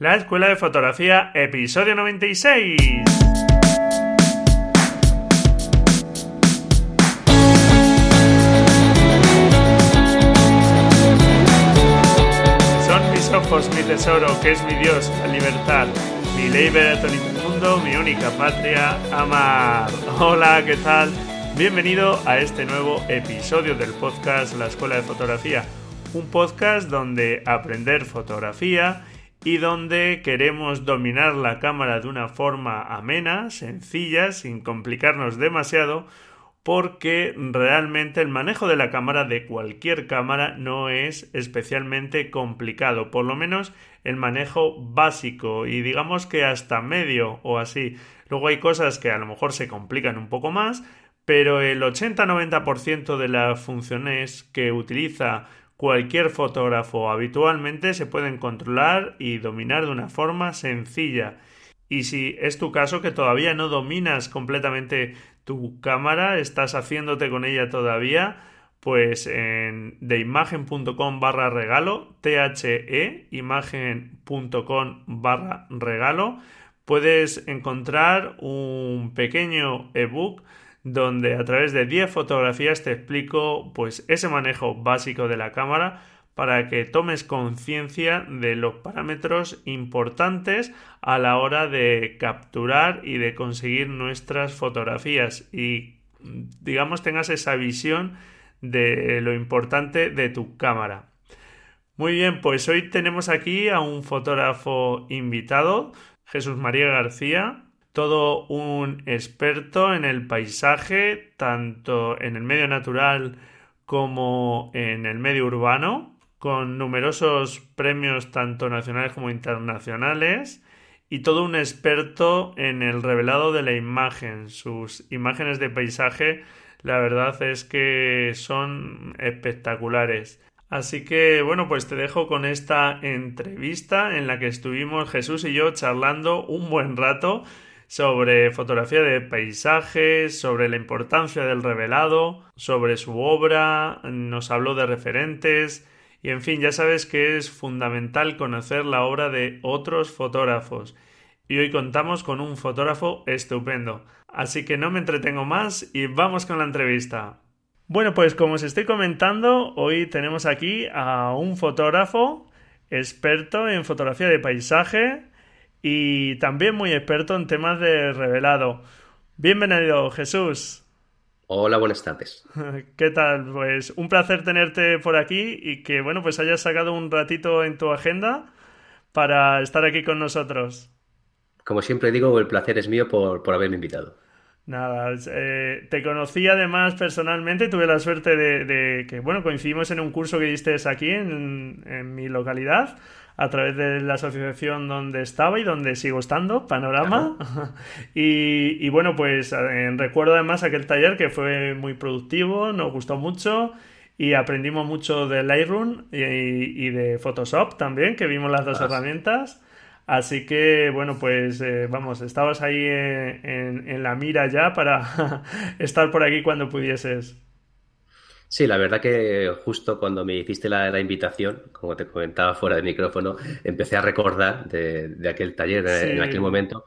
La Escuela de Fotografía, episodio 96. Son mis ojos, mi tesoro, que es mi Dios, la libertad, mi ley todo el mundo, mi única patria, amar. Hola, ¿qué tal? Bienvenido a este nuevo episodio del podcast La Escuela de Fotografía, un podcast donde aprender fotografía y donde queremos dominar la cámara de una forma amena, sencilla, sin complicarnos demasiado, porque realmente el manejo de la cámara de cualquier cámara no es especialmente complicado, por lo menos el manejo básico y digamos que hasta medio o así. Luego hay cosas que a lo mejor se complican un poco más, pero el 80-90% de las funciones que utiliza cualquier fotógrafo habitualmente se pueden controlar y dominar de una forma sencilla. Y si es tu caso que todavía no dominas completamente tu cámara, estás haciéndote con ella todavía, pues en deimagen.com barra regalo, the imagen.com barra regalo, puedes encontrar un pequeño ebook donde a través de 10 fotografías te explico pues ese manejo básico de la cámara para que tomes conciencia de los parámetros importantes a la hora de capturar y de conseguir nuestras fotografías y digamos tengas esa visión de lo importante de tu cámara. Muy bien, pues hoy tenemos aquí a un fotógrafo invitado, Jesús María García, todo un experto en el paisaje, tanto en el medio natural como en el medio urbano, con numerosos premios tanto nacionales como internacionales, y todo un experto en el revelado de la imagen. Sus imágenes de paisaje, la verdad es que son espectaculares. Así que bueno, pues te dejo con esta entrevista en la que estuvimos Jesús y yo charlando un buen rato sobre fotografía de paisajes, sobre la importancia del revelado, sobre su obra, nos habló de referentes y en fin, ya sabes que es fundamental conocer la obra de otros fotógrafos. Y hoy contamos con un fotógrafo estupendo. Así que no me entretengo más y vamos con la entrevista. Bueno, pues como os estoy comentando, hoy tenemos aquí a un fotógrafo experto en fotografía de paisaje, y también muy experto en temas de revelado. Bienvenido, Jesús. Hola, buenas tardes. ¿Qué tal? Pues un placer tenerte por aquí y que, bueno, pues hayas sacado un ratito en tu agenda para estar aquí con nosotros. Como siempre digo, el placer es mío por, haberme invitado. Nada, eh, te conocí además personalmente, tuve la suerte de, que, bueno, coincidimos en un curso que diste aquí en, en mi localidad a través de la asociación donde estaba y donde sigo estando, Panorama. y, bueno, pues eh, recuerdo además aquel taller que fue muy productivo, nos gustó mucho y aprendimos mucho de Lightroom y, de Photoshop también, que vimos las dos herramientas. Así que, bueno, pues eh, vamos, estabas ahí eh, en, en, la mira ya para estar por aquí cuando pudieses. Sí, la verdad que justo cuando me hiciste la, invitación, como te comentaba fuera de micrófono, empecé a recordar de, aquel taller en aquel momento.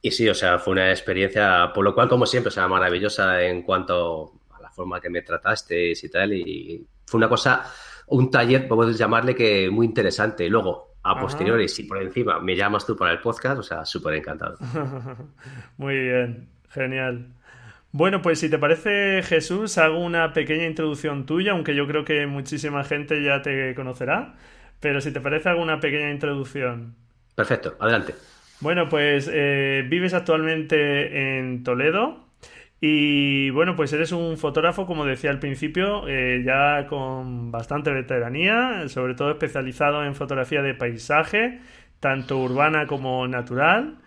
Y sí, o sea, fue una experiencia, por lo cual, como siempre, o sea, maravillosa en cuanto a la forma que me trataste y tal. Y fue una cosa, un taller, podemos llamarle que muy interesante. Luego, a posteriori, si por encima me llamas tú para el podcast, o sea, súper encantado. muy bien, genial. Bueno, pues si te parece, Jesús, hago una pequeña introducción tuya, aunque yo creo que muchísima gente ya te conocerá. Pero si te parece, hago una pequeña introducción. Perfecto, adelante. Bueno, pues eh, vives actualmente en Toledo y bueno, pues eres un fotógrafo, como decía al principio, eh, ya con bastante veteranía, sobre todo especializado en fotografía de paisaje, tanto urbana como natural.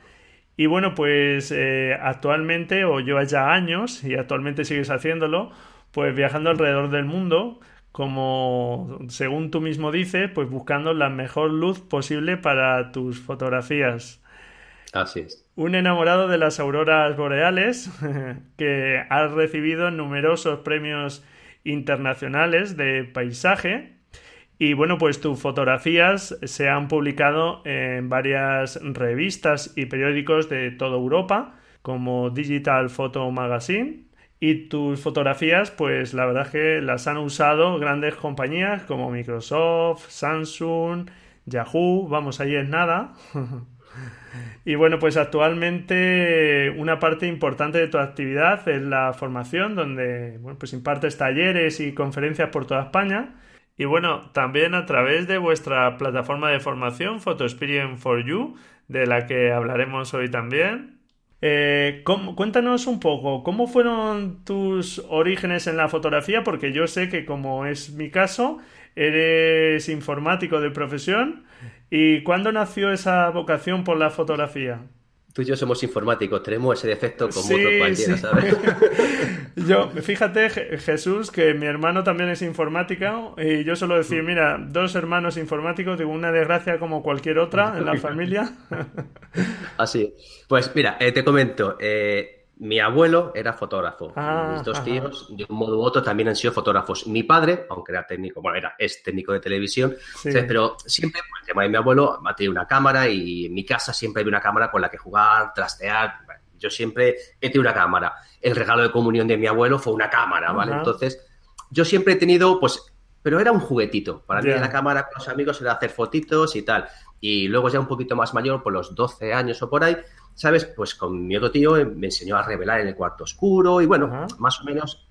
Y bueno, pues eh, actualmente, o llevas ya años, y actualmente sigues haciéndolo, pues viajando alrededor del mundo, como según tú mismo dices, pues buscando la mejor luz posible para tus fotografías. Así es. Un enamorado de las auroras boreales que ha recibido numerosos premios internacionales de paisaje Y bueno, pues tus fotografías se han publicado en varias revistas y periódicos de toda Europa, como Digital Photo Magazine. Y tus fotografías, pues la verdad es que las han usado grandes compañías como Microsoft, Samsung, Yahoo, vamos, ahí es nada. y bueno, pues actualmente una parte importante de tu actividad es la formación, donde bueno, pues impartes talleres y conferencias por toda España. Y bueno, también a través de vuestra plataforma de formación, Photo Experience for You, de la que hablaremos hoy también. Eh, cuéntanos un poco, ¿cómo fueron tus orígenes en la fotografía? Porque yo sé que como es mi caso, eres informático de profesión. ¿Y cuándo nació esa vocación por la fotografía? Tú y yo somos informáticos, tenemos ese defecto como otro cualquiera, ¿sabes? yo, fíjate, Jesús, que mi hermano también es informática y yo suelo decir, mira, dos hermanos informáticos, digo, una desgracia como cualquier otra en la familia. Así. Pues mira, eh, te comento, eh, mi abuelo era fotógrafo. Ah, Mis dos tíos, de un modo u otro, también han sido fotógrafos. Mi padre, aunque era técnico, bueno, era, es técnico de televisión, pero siempre, por el tema de mi abuelo, ha tenido una cámara y en mi casa siempre hay una cámara con la que jugar, trastear. yo siempre he tenido una cámara. El regalo de comunión de mi abuelo fue una cámara, ¿vale? Entonces, yo siempre he tenido, pues, pero era un juguetito. Para mí la cámara con los amigos era hacer fotitos y tal. Y luego ya un poquito más mayor, por los 12 años o por ahí, ¿sabes? Pues con mi otro tío me enseñó a revelar en el cuarto oscuro y bueno, más o menos,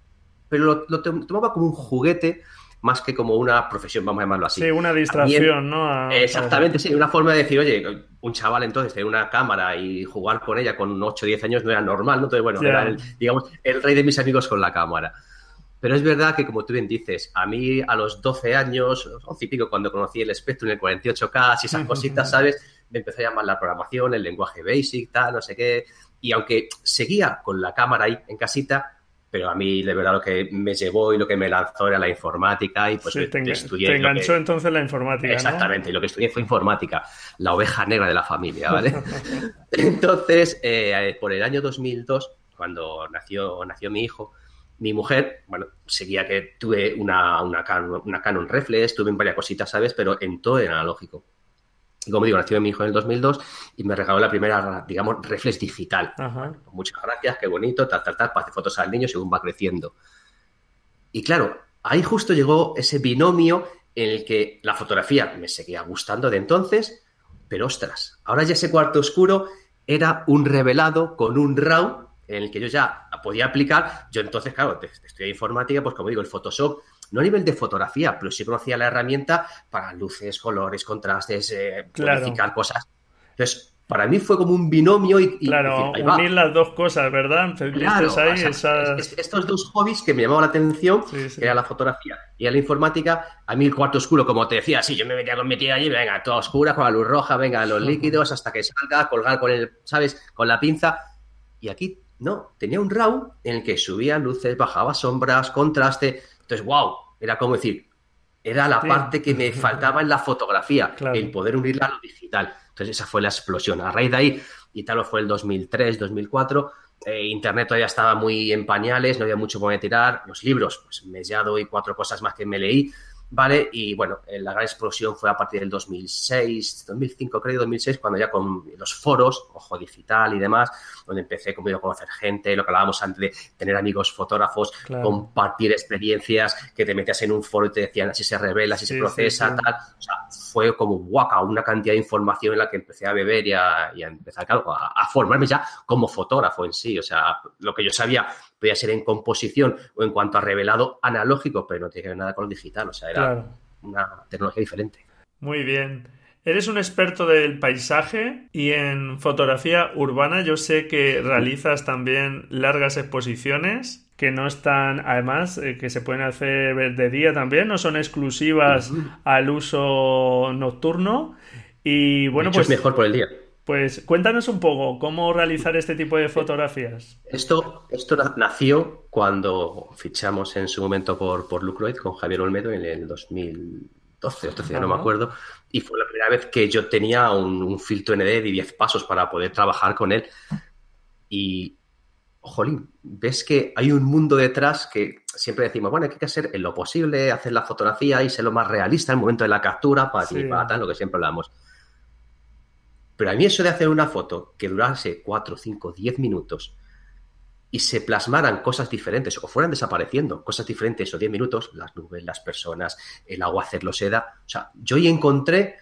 pero lo, tomaba como un juguete más que como una profesión, vamos a llamarlo así. Sí, una distracción, ¿no? exactamente, sí, una forma de decir, oye, un chaval entonces tener una cámara y jugar con ella con 8 o 10 años no era normal, ¿no? Entonces, bueno, era el, digamos, el rey de mis amigos con la cámara. Pero es verdad que, como tú bien dices, a mí a los 12 años, 11 y pico, cuando conocí el Spectrum, el 48K, y esas cositas, ¿sabes? Me empezó a llamar la programación, el lenguaje basic, tal, no sé qué. Y aunque seguía con la cámara ahí en casita, pero a mí de verdad lo que me llevó y lo que me lanzó era la informática y pues te, estudié. Te enganchó entonces la informática. Exactamente, y lo que estudié fue informática, la oveja negra de la familia, ¿vale? entonces, eh, por el año 2002, cuando nació, nació mi hijo, mi mujer, bueno, seguía que tuve una, una, una Canon Reflex, tuve varias cositas, ¿sabes? Pero en todo era analógico. Y como digo, nació mi hijo en el 2002 y me regaló la primera, digamos, reflex digital. muchas gracias, qué bonito, tal, tal, tal, para hacer fotos al niño según va creciendo. Y claro, ahí justo llegó ese binomio en el que la fotografía me seguía gustando de entonces, pero ostras, ahora ya ese cuarto oscuro era un revelado con un RAW en el que yo ya podía aplicar. Yo entonces, claro, estudié informática, pues como digo, el Photoshop no a nivel de fotografía, pero sí conocía la herramienta para luces, colores, contrastes, eh, cosas. Entonces, para mí fue como un binomio y... claro, unir las dos cosas, ¿verdad? Claro, estos dos hobbies que me llamaban la atención, era la fotografía y la informática, a mí el cuarto oscuro, como te decía, sí, yo me metía con mi tía allí, venga, toda oscura, con la luz roja, venga, los líquidos, hasta que salga, colgar con el, ¿sabes? Con la pinza. Y aquí, no, tenía un RAW en el que subía luces, bajaba sombras, contraste, entonces, wow, era como decir, era la parte que me faltaba en la fotografía, el poder unirla a lo digital. Entonces, esa fue la explosión. A raíz de ahí, y tal fue el 2003, 2004, eh, Internet todavía estaba muy en pañales, no había mucho por tirar. Los libros, pues me ya doy cuatro cosas más que me leí. ¿Vale? Y bueno, eh, la gran explosión fue a partir del 2006, 2005 creo, 2006, cuando ya con los foros, Ojo Digital y demás, donde empecé como a conocer gente, lo que hablábamos antes de tener amigos fotógrafos, compartir experiencias, que te metías en un foro y te decían así se revela, así se procesa, tal. O sea, fue como guaca, una cantidad de información en la que empecé a beber y a, empezar a, formarme ya como fotógrafo en sí. O sea, lo que yo sabía podía ser en composición o en cuanto a revelado analógico, pero no tiene que ver nada con lo digital. O sea, era una tecnología diferente. Muy bien. Eres un experto del paisaje y en fotografía urbana. Yo sé que realizas también largas exposiciones que no están, además, eh, que se pueden hacer de día también, no son exclusivas al uso nocturno. Y bueno, pues. Es mejor por el día. Pues cuéntanos un poco cómo realizar este tipo de fotografías. Esto, esto nació cuando fichamos en su momento por, por Lucroid con Javier Olmedo en el 2012 o 13, no me acuerdo. Y fue la primera vez que yo tenía un, un filtro ND de 10 pasos para poder trabajar con él. Y, jolín, ves que hay un mundo detrás que siempre decimos, bueno, hay que hacer en lo posible, hacer la fotografía y ser lo más realista en el momento de la captura, para ti, para tal, lo que siempre hablamos. Pero a mí eso de hacer una foto que durase 4, 5, 10 minutos y se plasmaran cosas diferentes o fueran desapareciendo cosas diferentes o 10 minutos, las nubes, las personas, el agua hacerlo seda. O sea, yo ahí encontré,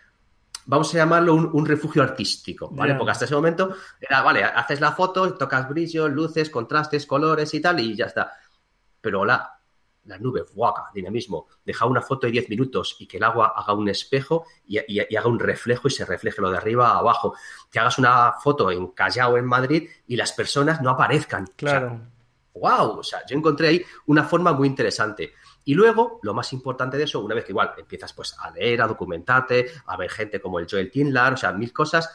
vamos a llamarlo un, refugio artístico, ¿vale? Porque hasta ese momento era, vale, haces la foto, tocas brillo, luces, contrastes, colores y tal, y ya está. Pero la, las nubes, guaca, dinamismo, deja una foto de 10 minutos y que el agua haga un espejo y, haga un reflejo y se refleje lo de arriba a abajo. Que hagas una foto en Callao, en Madrid, y las personas no aparezcan. Claro. wow, o sea, yo encontré ahí una forma muy interesante. Y luego, lo más importante de eso, una vez que igual empiezas pues a leer, a documentarte, a ver gente como el Joel Tinlar, o sea, mil cosas,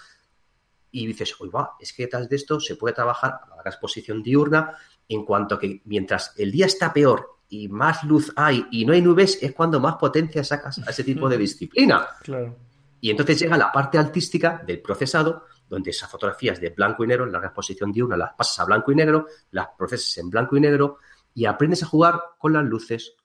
y dices, uy, va, es que detrás de esto se puede trabajar a la exposición diurna en cuanto a que mientras el día está peor y más luz hay y no hay nubes, es cuando más potencia sacas a ese tipo de disciplina. Claro. Y entonces llega la parte artística del procesado, donde esas fotografías de blanco y negro, en la exposición de una, las pasas a blanco y negro, las procesas en blanco y negro y aprendes a jugar con las luces,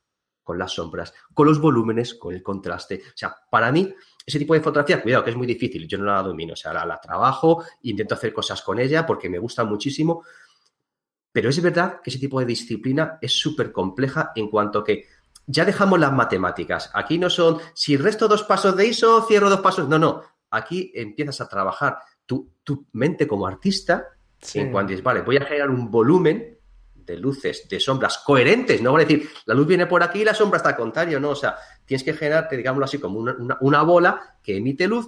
con las sombras, con los volúmenes, con el contraste. O sea, para mí, ese tipo de fotografía, cuidado, que es muy difícil, yo no la domino, o sea, la, la trabajo, intento hacer cosas con ella porque me gusta muchísimo, pero es verdad que ese tipo de disciplina es súper compleja en cuanto que ya dejamos las matemáticas. Aquí no son, si resto dos pasos de ISO, cierro dos pasos. No, no. Aquí empiezas a trabajar tu, mente como artista en cuanto dices, vale, voy a generar un volumen de luces, de sombras coherentes. No voy a decir, la luz viene por aquí y la sombra está al contrario. No, o sea, tienes que generarte, digámoslo así, como una bola que emite luz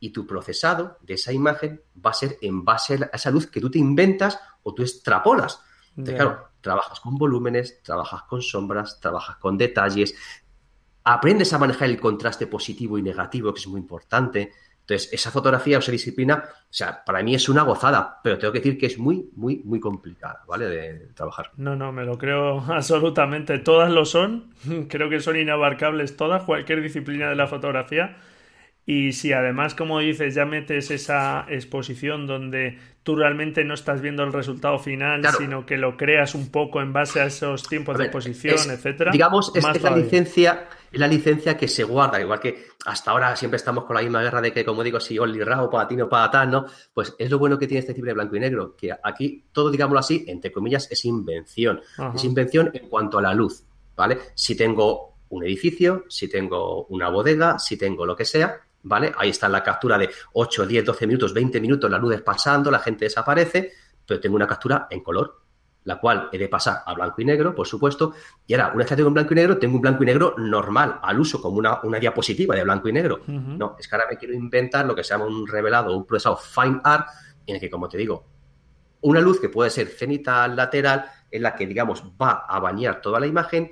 y tu procesado de esa imagen va a ser en base a esa luz que tú te inventas o tú extrapolas. claro, trabajas con volúmenes, trabajas con sombras, trabajas con detalles, aprendes a manejar el contraste positivo y negativo, que es muy importante. Entonces, esa fotografía o esa disciplina, o sea, para mí es una gozada, pero tengo que decir que es muy, muy, muy complicada, ¿vale? De trabajar. No, no, me lo creo absolutamente. Todas lo son. Creo que son inabarcables todas, cualquier disciplina de la fotografía. Y si además, como dices, ya metes esa exposición donde tú realmente no estás viendo el resultado final, sino que lo creas un poco en base a esos tiempos de exposición, etcétera. Digamos, es, la licencia, es la licencia que se guarda, igual que hasta ahora siempre estamos con la misma guerra de que, como digo, si Only Raw, para ti no para tal, ¿no? Pues es lo bueno que tiene este tipo de blanco y negro, que aquí todo, digámoslo así, entre comillas, es invención. Es invención en cuanto a la luz, ¿vale? Si tengo un edificio, si tengo una bodega, si tengo lo que sea, ¿vale? Ahí está la captura de 8, 10, 12 minutos, 20 minutos, la luz es pasando, la gente desaparece, pero tengo una captura en color, la cual he de pasar a blanco y negro, por supuesto, y ahora, una vez que tengo en blanco y negro, tengo un blanco y negro normal, al uso, como una, diapositiva de blanco y negro. No, es que ahora me quiero inventar lo que se llama un revelado, un procesado fine art, en el que, como te digo, una luz que puede ser cenital, lateral, en la que, digamos, va a bañar toda la imagen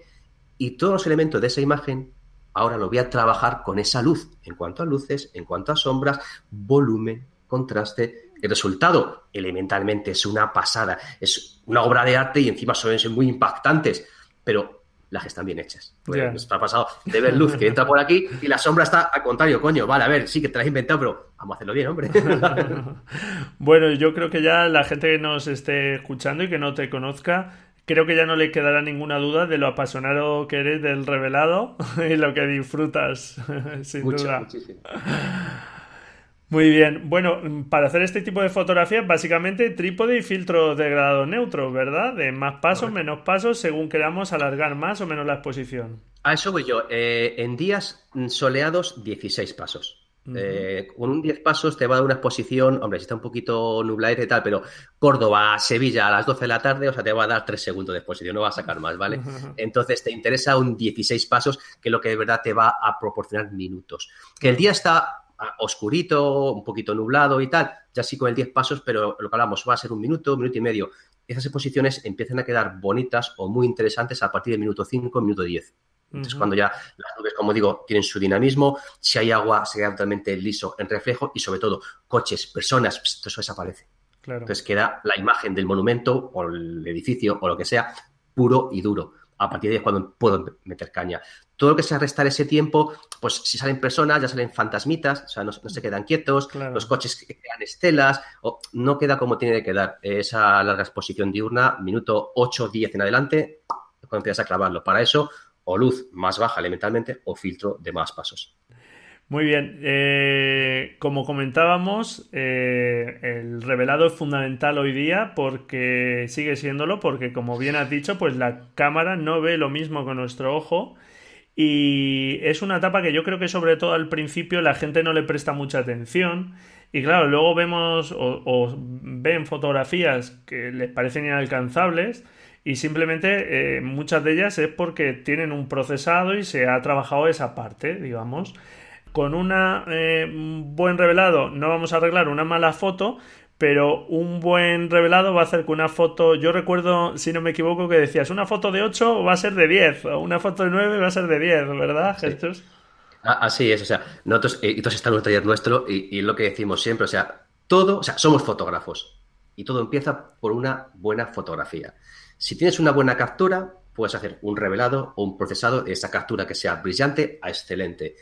y todos los elementos de esa imagen ahora lo voy a trabajar con esa luz, en cuanto a luces, en cuanto a sombras, volumen, contraste. El resultado, elementalmente, es una pasada, es una obra de arte y encima son muy impactantes, pero las están bien hechas. Pues está pasado de ver luz que entra por aquí y la sombra está al contrario, coño. Vale, a ver, sí que te la has inventado, pero vamos a hacerlo bien, hombre. bueno, yo creo que ya la gente que nos esté escuchando y que no te conozca creo que ya no le quedará ninguna duda de lo apasionado que eres del revelado y lo que disfrutas, sin duda. Muy bien. Bueno, para hacer este tipo de fotografías, básicamente trípode y filtro de grado neutro, ¿verdad? De más pasos, menos pasos, según queramos alargar más o menos la exposición. A eso voy yo. Eh, en días soleados, 16 pasos. Eh, con un 10 pasos te va a dar una exposición, hombre, si está un poquito nubladete y tal, pero Córdoba, Sevilla a las 12 de la tarde, o sea, te va a dar 3 segundos de exposición, no va a sacar más, ¿vale? Entonces te interesa un 16 pasos, que es lo que de verdad te va a proporcionar minutos. Que el día está oscurito, un poquito nublado y tal, ya sí con el 10 pasos, pero lo que hablamos va a ser un minuto, un minuto y medio. Esas exposiciones empiezan a quedar bonitas o muy interesantes a partir del minuto 5, minuto 10. Entonces, cuando ya las nubes, como digo, tienen su dinamismo, si hay agua, se queda totalmente liso en reflejo y, sobre todo, coches, personas, todo eso desaparece. Entonces, queda la imagen del monumento o el edificio o lo que sea puro y duro. A partir de ahí es cuando puedo meter caña. Todo lo que sea restar ese tiempo, pues si salen personas, ya salen fantasmitas, o sea, no, se quedan quietos, los coches que crean estelas, o no queda como tiene que quedar esa larga exposición diurna, minuto 8, 10 en adelante, cuando empiezas a clavarlo. Para eso, o luz más baja elementalmente o filtro de más pasos. Muy bien. Eh, como comentábamos, eh, el revelado es fundamental hoy día porque sigue siéndolo, porque como bien has dicho, pues la cámara no ve lo mismo con nuestro ojo. Y es una etapa que yo creo que sobre todo al principio la gente no le presta mucha atención. Y claro, luego vemos o, ven fotografías que les parecen inalcanzables y simplemente eh, muchas de ellas es porque tienen un procesado y se ha trabajado esa parte, digamos con un eh, buen revelado no vamos a arreglar una mala foto, pero un buen revelado va a hacer que una foto, yo recuerdo, si no me equivoco, que decías, una foto de 8 va a ser de 10, o una foto de 9 va a ser de 10, ¿verdad, Jesús? Ah, así es, o sea, nosotros, eh, entonces está en un taller nuestro y, y lo que decimos siempre, o sea, todo, o sea, somos fotógrafos y todo empieza por una buena fotografía. Si tienes una buena captura, puedes hacer un revelado o un procesado de esa captura que sea brillante a excelente.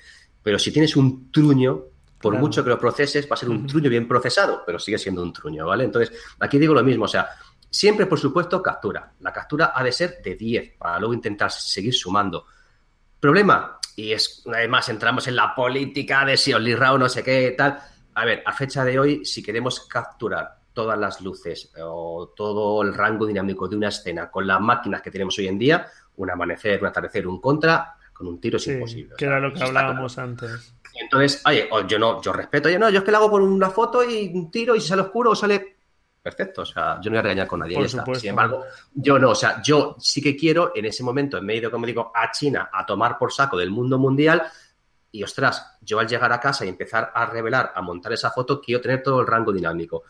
Pero si tienes un truño, por mucho que lo proceses, va a ser un truño bien procesado, pero sigue siendo un truño, ¿vale? Entonces, aquí digo lo mismo, o sea, siempre, por supuesto, captura. La captura ha de ser de 10 para luego intentar seguir sumando. Problema, y es, además, entramos en la política de si Only o no sé qué, tal. A ver, a fecha de hoy, si queremos capturar todas las luces o todo el rango dinámico de una escena con las máquinas que tenemos hoy en día, un amanecer, un atardecer, un contra, con un tiro es imposible. Que era lo que hablábamos antes. Entonces, oye, yo no, yo respeto, oye, no, yo es que le hago por una foto y un tiro y si sale oscuro o sale perfecto, o sea, yo no voy a regañar con nadie. Sin embargo, yo no, o sea, yo sí que quiero en ese momento, en medio, como digo, a China a tomar por saco del mundo mundial. Y ostras, yo al llegar a casa y empezar a revelar, a montar esa foto, quiero tener todo el rango dinámico.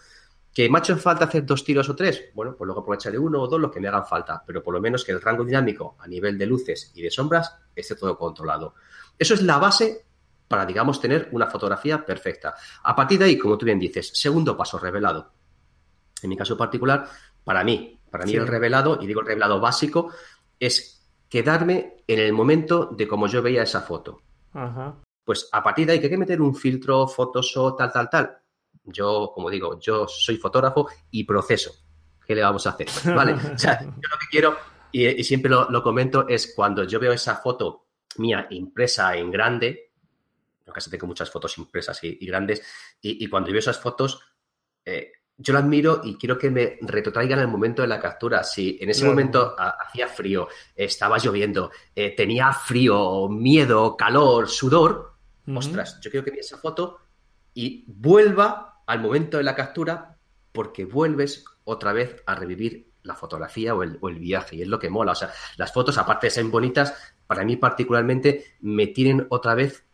¿Que me ha hecho falta hacer dos tiros o tres? Bueno, pues luego aprovecharé uno o dos los que me hagan falta, pero por lo menos que el rango dinámico a nivel de luces y de sombras esté todo controlado. Eso es la base para, digamos, tener una fotografía perfecta. A partir de ahí, como tú bien dices, segundo paso, revelado. En mi caso particular, para mí, para mí el revelado, y digo el revelado básico, es quedarme en el momento de cómo yo veía esa foto. Pues a partir de ahí, que hay que meter un filtro, Photoshop, tal, tal, tal yo, como digo, yo soy fotógrafo y proceso. ¿Qué le vamos a hacer? ¿Vale? O sea, yo lo que quiero, y, siempre lo, comento, es cuando yo veo esa foto mía impresa en grande, en casa tengo muchas fotos impresas y, grandes, y, cuando yo veo esas fotos, eh, yo las miro y quiero que me retrotraigan el momento de la captura. Si en ese momento hacía frío, estaba lloviendo, eh, tenía frío, miedo, calor, sudor, ostras, yo quiero que esa foto y vuelva al momento de la captura porque vuelves otra vez a revivir la fotografía o el, viaje y es lo que mola. O sea, las fotos, aparte de ser bonitas, para mí particularmente me tienen otra vez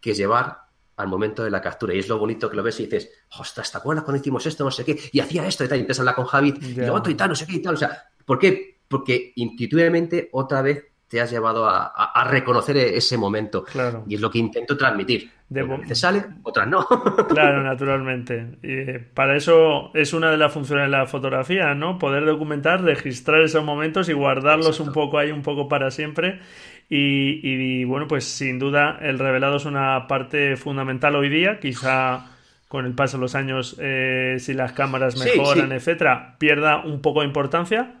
que llevar al momento de la captura. Y es lo bonito que lo ves y dices, ostras, ¿te acuerdas cuando hicimos esto? No sé qué. Y hacía esto y tal. Y empiezas a hablar con Javi y otro y tal, no sé qué y tal. O sea, ¿por qué? Porque intuitivamente otra vez te has llevado a, reconocer ese momento. Claro. Y es lo que intento transmitir. De te sale, otras no. claro, naturalmente. Y para eso es una de las funciones de la fotografía, ¿no? Poder documentar, registrar esos momentos y guardarlos un poco ahí, un poco para siempre. Y, bueno, pues sin duda el revelado es una parte fundamental hoy día. Quizá con el paso de los años, eh, si las cámaras mejoran, etcétera, pierda un poco de importancia.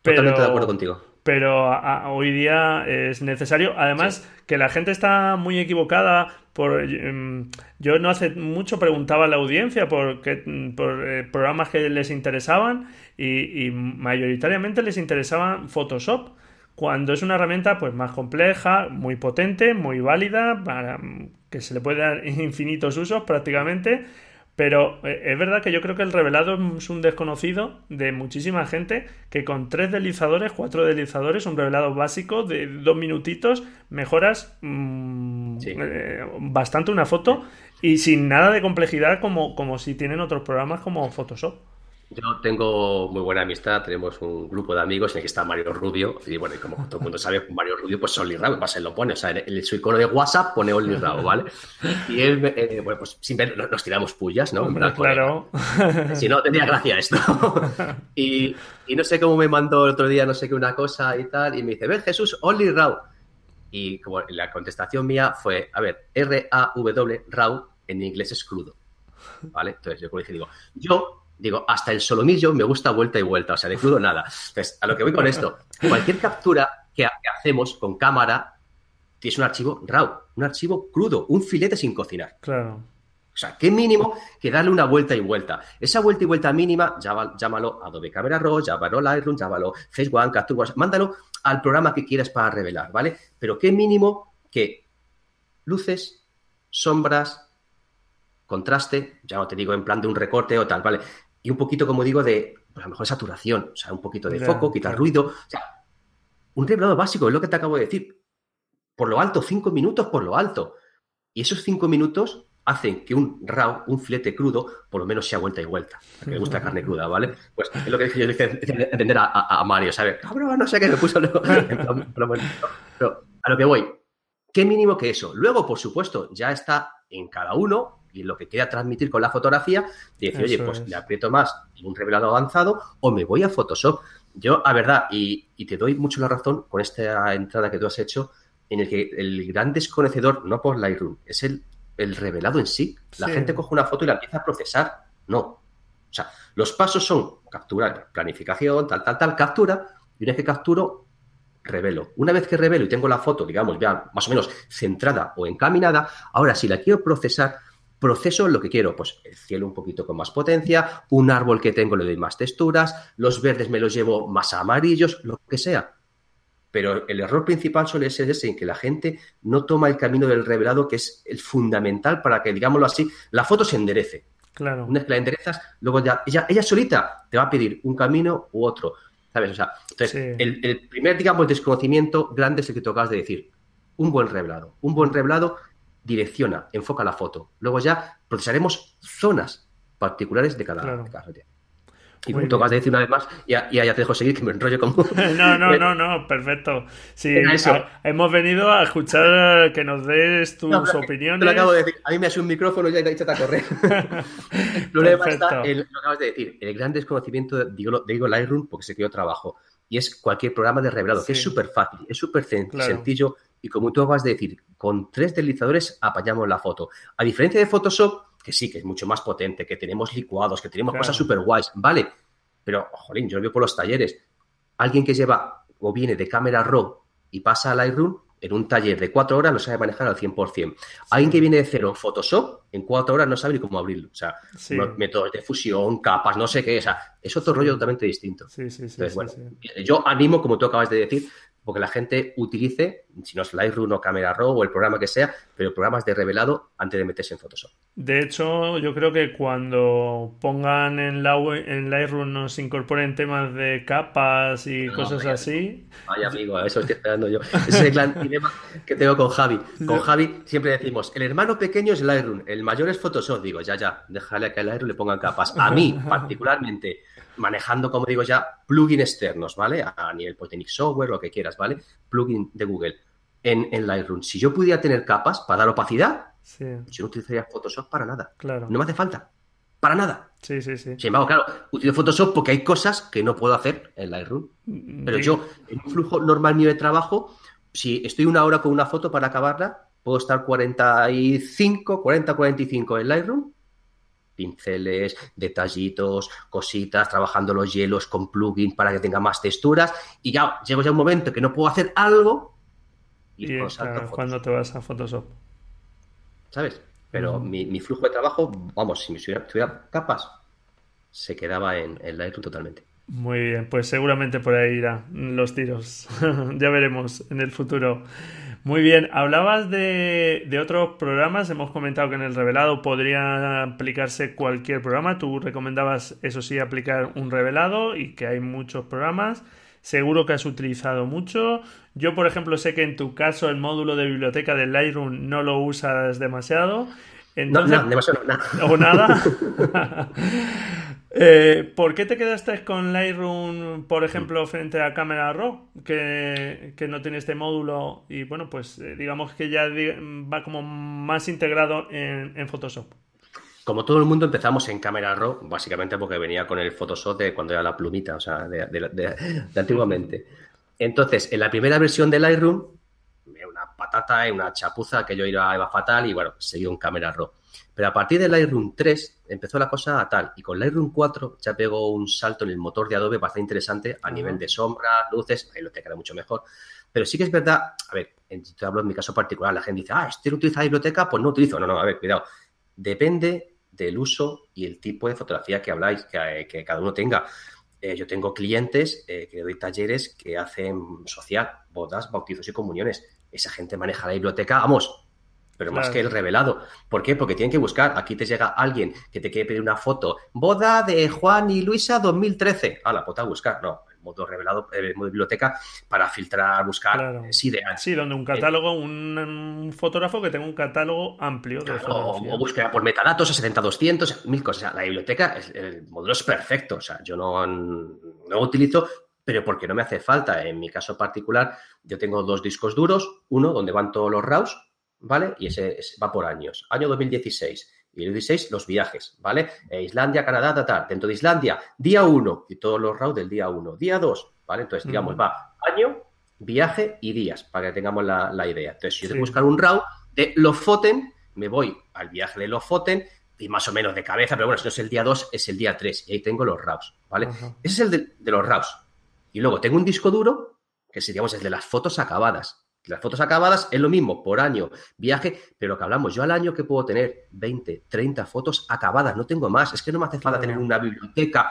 Totalmente de acuerdo contigo pero hoy día es necesario. Además, que la gente está muy equivocada. Por, em, yo no hace mucho preguntaba a la audiencia por, por eh, programas que les interesaban y, mayoritariamente les interesaban Photoshop cuando es una herramienta pues más compleja, muy potente, muy válida, para que se le puede dar infinitos usos prácticamente, pero eh, es verdad que yo creo que el revelado es un desconocido de muchísima gente que con tres deslizadores, cuatro deslizadores, un revelado básico de dos minutitos, mejoras mm, eh, bastante una foto y sin nada de complejidad como, como si tienen otros programas como Photoshop. Yo tengo muy buena amistad, tenemos un grupo de amigos en el que está Mario Rubio, y bueno, y como todo el mundo sabe, Mario Rubio, pues Only Rao, se lo pone, o sea, en, su icono de WhatsApp pone Only Rao, ¿vale? Y él, eh, bueno, pues siempre nos tiramos pullas, ¿no? claro. si no, tendría gracia esto. y, y, no sé cómo me mandó el otro día, no sé qué, una cosa y tal, y me dice, ven Jesús, Only Rao. Y como la contestación mía fue, a ver, R-A-W, Rao, en inglés es crudo, ¿vale? Entonces yo como dije, digo, yo Digo, hasta el solomillo me gusta vuelta y vuelta, o sea, de crudo nada. Entonces, a lo que voy con esto, cualquier captura que, hacemos con cámara es un archivo RAW, un archivo crudo, un filete sin cocinar. Claro. O sea, qué mínimo que darle una vuelta y vuelta. Esa vuelta y vuelta mínima, llámalo Adobe Camera Raw, llámalo Lightroom, llámalo Face One, Capture One, mándalo al programa que quieras para revelar, ¿vale? Pero qué mínimo que luces, sombras, contraste, ya no te digo en plan de un recorte o tal, ¿vale? Y un poquito, como digo, de, pues a lo mejor saturación, o sea, un poquito de foco, quitar ruido, o sea, un revelado básico, es lo que te acabo de decir. Por lo alto, cinco minutos por lo alto. Y esos cinco minutos hacen que un raw, un filete crudo, por lo menos sea vuelta y vuelta. Que me gusta la carne cruda, ¿vale? Pues es lo que dije yo dije entender a, Mario, ¿sabes? Cabrón, no sé qué me puso luego. Pero a lo que voy, ¿qué mínimo que eso? Luego, por supuesto, ya está en cada uno y lo que quiera transmitir con la fotografía, decir, oye, pues le aprieto más en un revelado avanzado o me voy a Photoshop. Yo, a verdad, y, y te doy mucho la razón con esta entrada que tú has hecho, en el que el gran desconocedor, no por Lightroom, es el el revelado en sí. La gente coge una foto y la empieza a procesar. No. O sea, los pasos son capturar, planificación, tal, tal, tal, captura, y una vez que capturo, revelo. Una vez que revelo y tengo la foto, digamos, ya más o menos centrada o encaminada, ahora si la quiero procesar, proceso lo que quiero, pues el cielo un poquito con más potencia, un árbol que tengo le doy más texturas, los verdes me los llevo más amarillos, lo que sea. Pero el error principal suele ser ese, en que la gente no toma el camino del revelado, que es el fundamental para que, digámoslo así, la foto se enderece. Claro. Una vez que la enderezas, luego ya, ella, ella solita te va a pedir un camino u otro. ¿Sabes? O sea, entonces, el, primer, digamos, desconocimiento grande es el que tocas de decir. Un buen revelado. Un buen revelado direcciona, enfoca la foto. Luego ya procesaremos zonas particulares de cada, de cada y como tocas de decir una vez más, ya, ya, te dejo seguir, que me enrollo como... no, no, no, no, perfecto. Sí, hemos venido a escuchar que nos des tus opiniones. Te lo acabo de decir, a mí me hace un micrófono y ya he dicho a correr. el problema está en lo que acabas de decir, el gran desconocimiento de, digo, digo Lightroom porque sé que yo trabajo, y es cualquier programa de revelado, que es súper fácil, es súper sencillo, y como tú acabas de decir, con tres deslizadores apañamos la foto. A diferencia de Photoshop, que sí, que es mucho más potente, que tenemos licuados, que tenemos cosas súper guays, vale, pero, jolín, yo lo veo por los talleres. Alguien que lleva o viene de cámara RAW y pasa a Lightroom, en un taller de cuatro horas lo sabe manejar al 100%. Alguien que viene de cero en Photoshop, en cuatro horas no sabe ni cómo abrirlo. O sea, métodos de fusión, capas, no sé qué. O sea, es otro rollo totalmente distinto. Sí, sí, sí. Entonces, bueno, yo animo, como tú acabas de decir, porque la gente utilice, si no es Lightroom o Camera Raw o el programa que sea, pero programas de revelado antes de meterse en Photoshop. De hecho, yo creo que cuando pongan en, la, en Lightroom nos incorporen temas de capas y cosas así. Ay, amigo, eso estoy esperando yo. Ese es el gran dilema que tengo con Javi. Con Javi siempre decimos, el hermano pequeño es Lightroom, el mayor es Photoshop. Digo, ya, ya, déjale que a Lightroom le pongan capas. A mí, particularmente, manejando, como digo ya, plugins externos, ¿vale? A nivel de Software, lo que quieras, ¿vale? Plugin de Google en, en, Lightroom. Si yo pudiera tener capas para dar opacidad, yo no utilizaría Photoshop para nada. Claro. No me hace falta. Para nada. Sí, sí, sí. Sin embargo, claro, utilizo Photoshop porque hay cosas que no puedo hacer en Lightroom. Mm, Pero yo, en un flujo normal mío de trabajo, si estoy una hora con una foto para acabarla, puedo estar 45, 40, 45 en Lightroom pinceles, detallitos, cositas, trabajando los hielos con plugins para que tenga más texturas y ya llego ya un momento que no puedo hacer algo y, y cuando te vas a Photoshop. ¿Sabes? Pero mi, flujo de trabajo, vamos, si me tuviera capas, se quedaba en, en Lightroom totalmente. Muy bien, pues seguramente por ahí irán los tiros. ya veremos en el futuro. Muy bien, hablabas de, otros programas, hemos comentado que en el revelado podría aplicarse cualquier programa, tú recomendabas, eso sí, aplicar un revelado y que hay muchos programas, seguro que has utilizado mucho. Yo, por ejemplo, sé que en tu caso el módulo de biblioteca de Lightroom no lo usas demasiado. Entonces, no, demasiado nada. O nada. Eh, ¿Por qué te quedaste con Lightroom, por ejemplo, frente a Camera Raw, que, no tiene este módulo y bueno, pues eh, digamos que ya va como más integrado en, Photoshop? Como todo el mundo empezamos en Camera Raw, básicamente porque venía con el Photoshop de cuando era la plumita, o sea, de, antiguamente. Entonces, en la primera versión de Lightroom, una patata, una chapuza que yo iba, iba fatal y bueno, seguí un Camera Raw. Pero a partir de Lightroom 3 empezó la cosa a tal. Y con Lightroom 4 ya pegó un salto en el motor de Adobe bastante interesante a nivel de sombra, luces, ahí lo te queda mucho mejor. Pero sí que es verdad, a ver, te hablo en mi caso particular, la gente dice, ah, este no utiliza la biblioteca, pues no utilizo. No, no, a ver, cuidado. Depende del uso y el tipo de fotografía que habláis, que, cada uno tenga. Eh, yo tengo clientes eh, que doy talleres que hacen social, bodas, bautizos y comuniones. Esa gente maneja la biblioteca, vamos, pero más que el revelado. ¿Por qué? Porque tienen que buscar. Aquí te llega alguien que te quiere pedir una foto. Boda de Juan y Luisa 2013. Ah, la puta a buscar. No, el modo revelado, el modo biblioteca para filtrar, buscar. Es ideal. Sí, donde un catálogo, un, fotógrafo que tenga un catálogo amplio de O, o búsqueda por metadatos a 70-200, mil cosas. la biblioteca, el modelo es perfecto. O sea, yo no, no lo utilizo, pero porque no me hace falta. En mi caso particular, yo tengo dos discos duros, uno donde van todos los RAWs ¿vale? Y ese, va por años. Año 2016. Y el 16, los viajes, ¿vale? Eh, Islandia, Canadá, tal, Dentro de Islandia, día 1 y todos los RAW del día 1. Día 2, ¿vale? Entonces, digamos, va año, viaje y días, para que tengamos la, idea. Entonces, si yo tengo que buscar un RAW de Lofoten, me voy al viaje de Lofoten y más o menos de cabeza, pero bueno, si no es el día 2, es el día 3 y ahí tengo los RAWs, ¿vale? Ese es el de, de, los RAWs. Y luego tengo un disco duro, que seríamos el de las fotos acabadas. Las fotos acabadas es lo mismo por año, viaje, pero lo que hablamos, yo al año que puedo tener 20, 30 fotos acabadas, no tengo más, es que no me hace falta tener una biblioteca.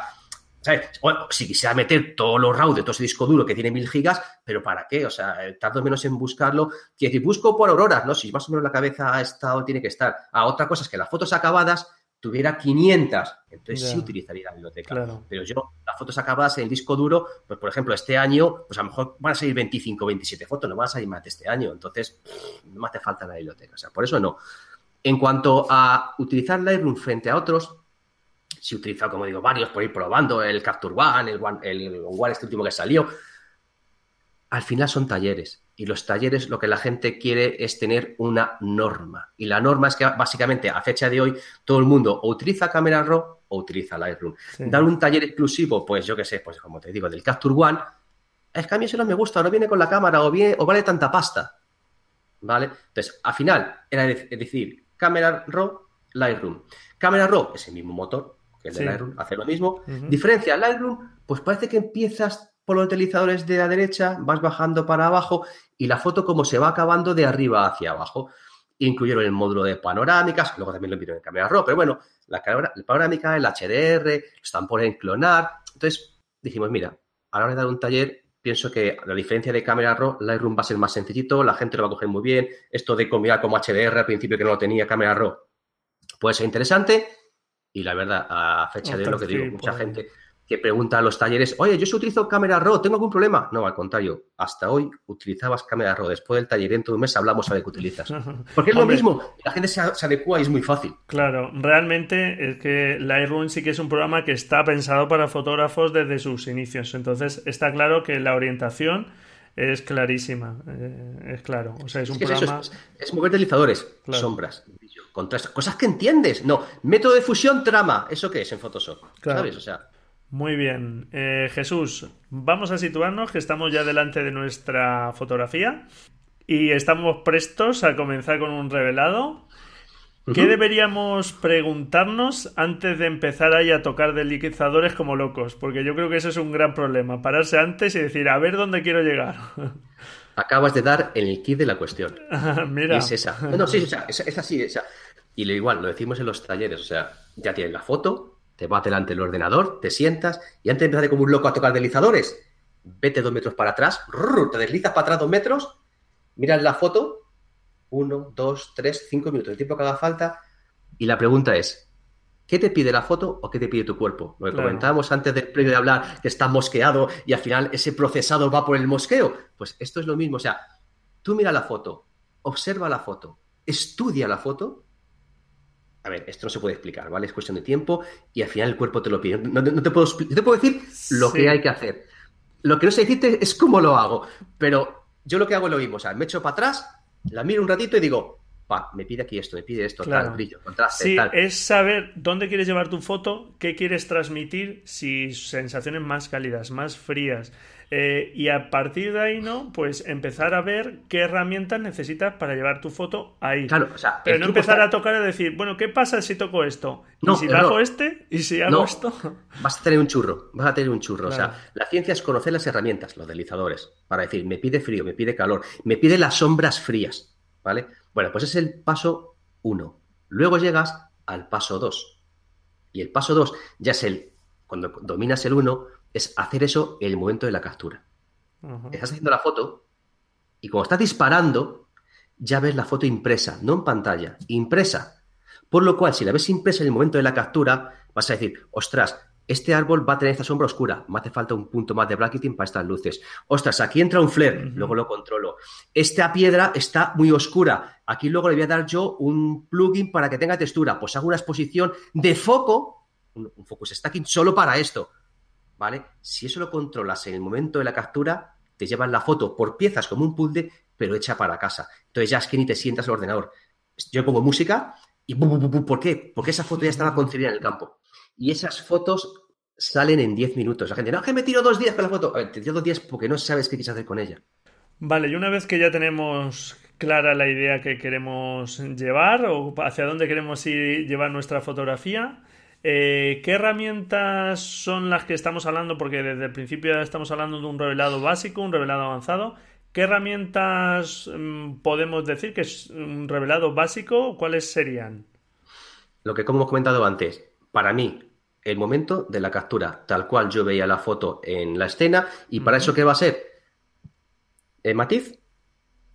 ¿sabes? si quisiera meter todos los RAW de todo ese disco duro que tiene mil gigas, pero ¿para qué? O sea, tardo menos en buscarlo. Quiero decir, busco por auroras, ¿no? Si más o menos la cabeza ha estado, tiene que estar. A otra cosa es que las fotos acabadas tuviera 500, entonces sí utilizaría la biblioteca. Pero yo, las fotos acabadas en el disco duro, pues por ejemplo, este año, pues a lo mejor van a salir 25, 27 fotos, no van a salir más de este año. Entonces, no me hace falta la biblioteca. O sea, por eso no. En cuanto a utilizar Lightroom frente a otros, si he utilizado, como digo, varios por ir probando, el Capture One, el One, el One este último que salió. Al final son talleres y los talleres lo que la gente quiere es tener una norma. Y la norma es que básicamente a fecha de hoy todo el mundo o utiliza Camera Raw o utiliza Lightroom. Dar un taller exclusivo, pues yo qué sé, pues como te digo, del Capture One, es que a mí eso no me gusta, no viene con la cámara o, viene, o vale tanta pasta. ¿Vale? Entonces, al final era decir, Camera Raw, Lightroom. Camera Raw es el mismo motor que el de Lightroom, hace lo mismo. Diferencia, Lightroom, pues parece que empiezas por los utilizadores de la derecha, vas bajando para abajo y la foto como se va acabando de arriba hacia abajo. Incluyeron el módulo de panorámicas, luego también lo vieron en cámara RAW, pero bueno, la, panorámica, el HDR, están por enclonar. Entonces dijimos, mira, a la hora de dar un taller, pienso que la diferencia de cámara RAW, Lightroom va a ser más sencillito, la gente lo va a coger muy bien. Esto de combinar como HDR al principio que no lo tenía cámara RAW puede ser interesante. Y la verdad, a fecha de lo que digo, mucha pues. gente que pregunta a los talleres, oye, yo si utilizo cámara RAW, ¿tengo algún problema? No, al contrario, hasta hoy utilizabas cámara RAW. Después del taller, dentro de un mes hablamos a ver qué utilizas. Porque es lo mismo, la gente se, adecua y es muy fácil. Claro, realmente es que Lightroom sí que es un programa que está pensado para fotógrafos desde sus inicios. Entonces, está claro que la orientación es clarísima, eh, es claro. O sea, es un programa... Es, mover deslizadores, sombras, contrastes, cosas que entiendes. No, método de fusión, trama. ¿Eso qué es en Photoshop? ¿Sabes? O sea... Muy bien. Eh, Jesús, vamos a situarnos que estamos ya delante de nuestra fotografía y estamos prestos a comenzar con un revelado. ¿Qué deberíamos preguntarnos antes de empezar ahí a tocar deslizadores como locos? Porque yo creo que eso es un gran problema. Pararse antes y decir, a ver dónde quiero llegar. Acabas de dar en el kit de la cuestión. Mira. es esa. No, sí, es, es así. Esa. Y lo igual, lo decimos en los talleres. O sea, ya tienes la foto, te vas delante del ordenador, te sientas y antes de empezar como un loco a tocar deslizadores, vete dos metros para atrás, te deslizas para atrás dos metros, miras la foto, uno, dos, tres, cinco minutos, el tiempo que haga falta, y la pregunta es, ¿qué te pide la foto o qué te pide tu cuerpo? Lo que comentábamos antes del previo de hablar que está mosqueado y al final ese procesado va por el mosqueo. Pues esto es lo mismo, o sea, tú mira la foto, observa la foto, estudia la foto a ver, esto no se puede explicar, ¿vale? Es cuestión de tiempo y al final el cuerpo te lo pide. No, te, puedo, te puedo decir lo que hay que hacer. Lo que no sé decirte es cómo lo hago, pero yo lo que hago es lo mismo, o sea, me echo para atrás, la miro un ratito y digo, pa, me pide aquí esto, me pide esto, tal, brillo, contraste, sí, es saber dónde quieres llevar tu foto, qué quieres transmitir, si sensaciones más cálidas, más frías, Eh, y a partir de ahí, ¿no? Pues empezar a ver qué herramientas necesitas para llevar tu foto ahí. Claro, o sea, Pero no empezar a tocar y decir, bueno, ¿qué pasa si toco esto? ¿Y si bajo este? ¿Y si hago esto? Vas a tener un churro, vas a tener un churro. O sea, la ciencia es conocer las herramientas, los deslizadores, para decir, me pide frío, me pide calor, me pide las sombras frías, ¿vale? Bueno, pues es el paso uno. Luego llegas al paso dos. Y el paso dos ya es el, cuando dominas el uno, es hacer eso en el momento de la captura. Estás haciendo la foto y como estás disparando, ya ves la foto impresa, no en pantalla, impresa. Por lo cual, si la ves impresa en el momento de la captura, vas a decir, ostras, este árbol va a tener esta sombra oscura, me hace falta un punto más de bracketing para estas luces. Ostras, aquí entra un flare, luego lo controlo. Esta piedra está muy oscura, aquí luego le voy a dar yo un plugin para que tenga textura. Pues hago una exposición de foco, un, focus stacking solo para esto. ¿Vale? Si eso lo controlas en el momento de la captura, te llevan la foto por piezas como un puzzle, pero hecha para casa. Entonces ya es que ni te sientas al ordenador. Yo pongo música y ¿por qué? Porque esa foto ya estaba concebida en el campo. Y esas fotos salen en 10 minutos. La gente, no, que me tiro dos días con la foto. Te tiro dos días porque no sabes qué quieres hacer con ella. Vale, y una vez que ya tenemos clara la idea que queremos llevar o hacia dónde queremos ir llevar nuestra fotografía, eh, ¿Qué herramientas son las que estamos hablando? Porque desde el principio estamos hablando de un revelado básico, un revelado avanzado. ¿Qué herramientas mm, podemos decir que es un revelado básico? ¿Cuáles serían? Lo que como hemos comentado antes, para mí, el momento de la captura, tal cual yo veía la foto en la escena, y para eso, ¿qué va a ser? Eh, matiz,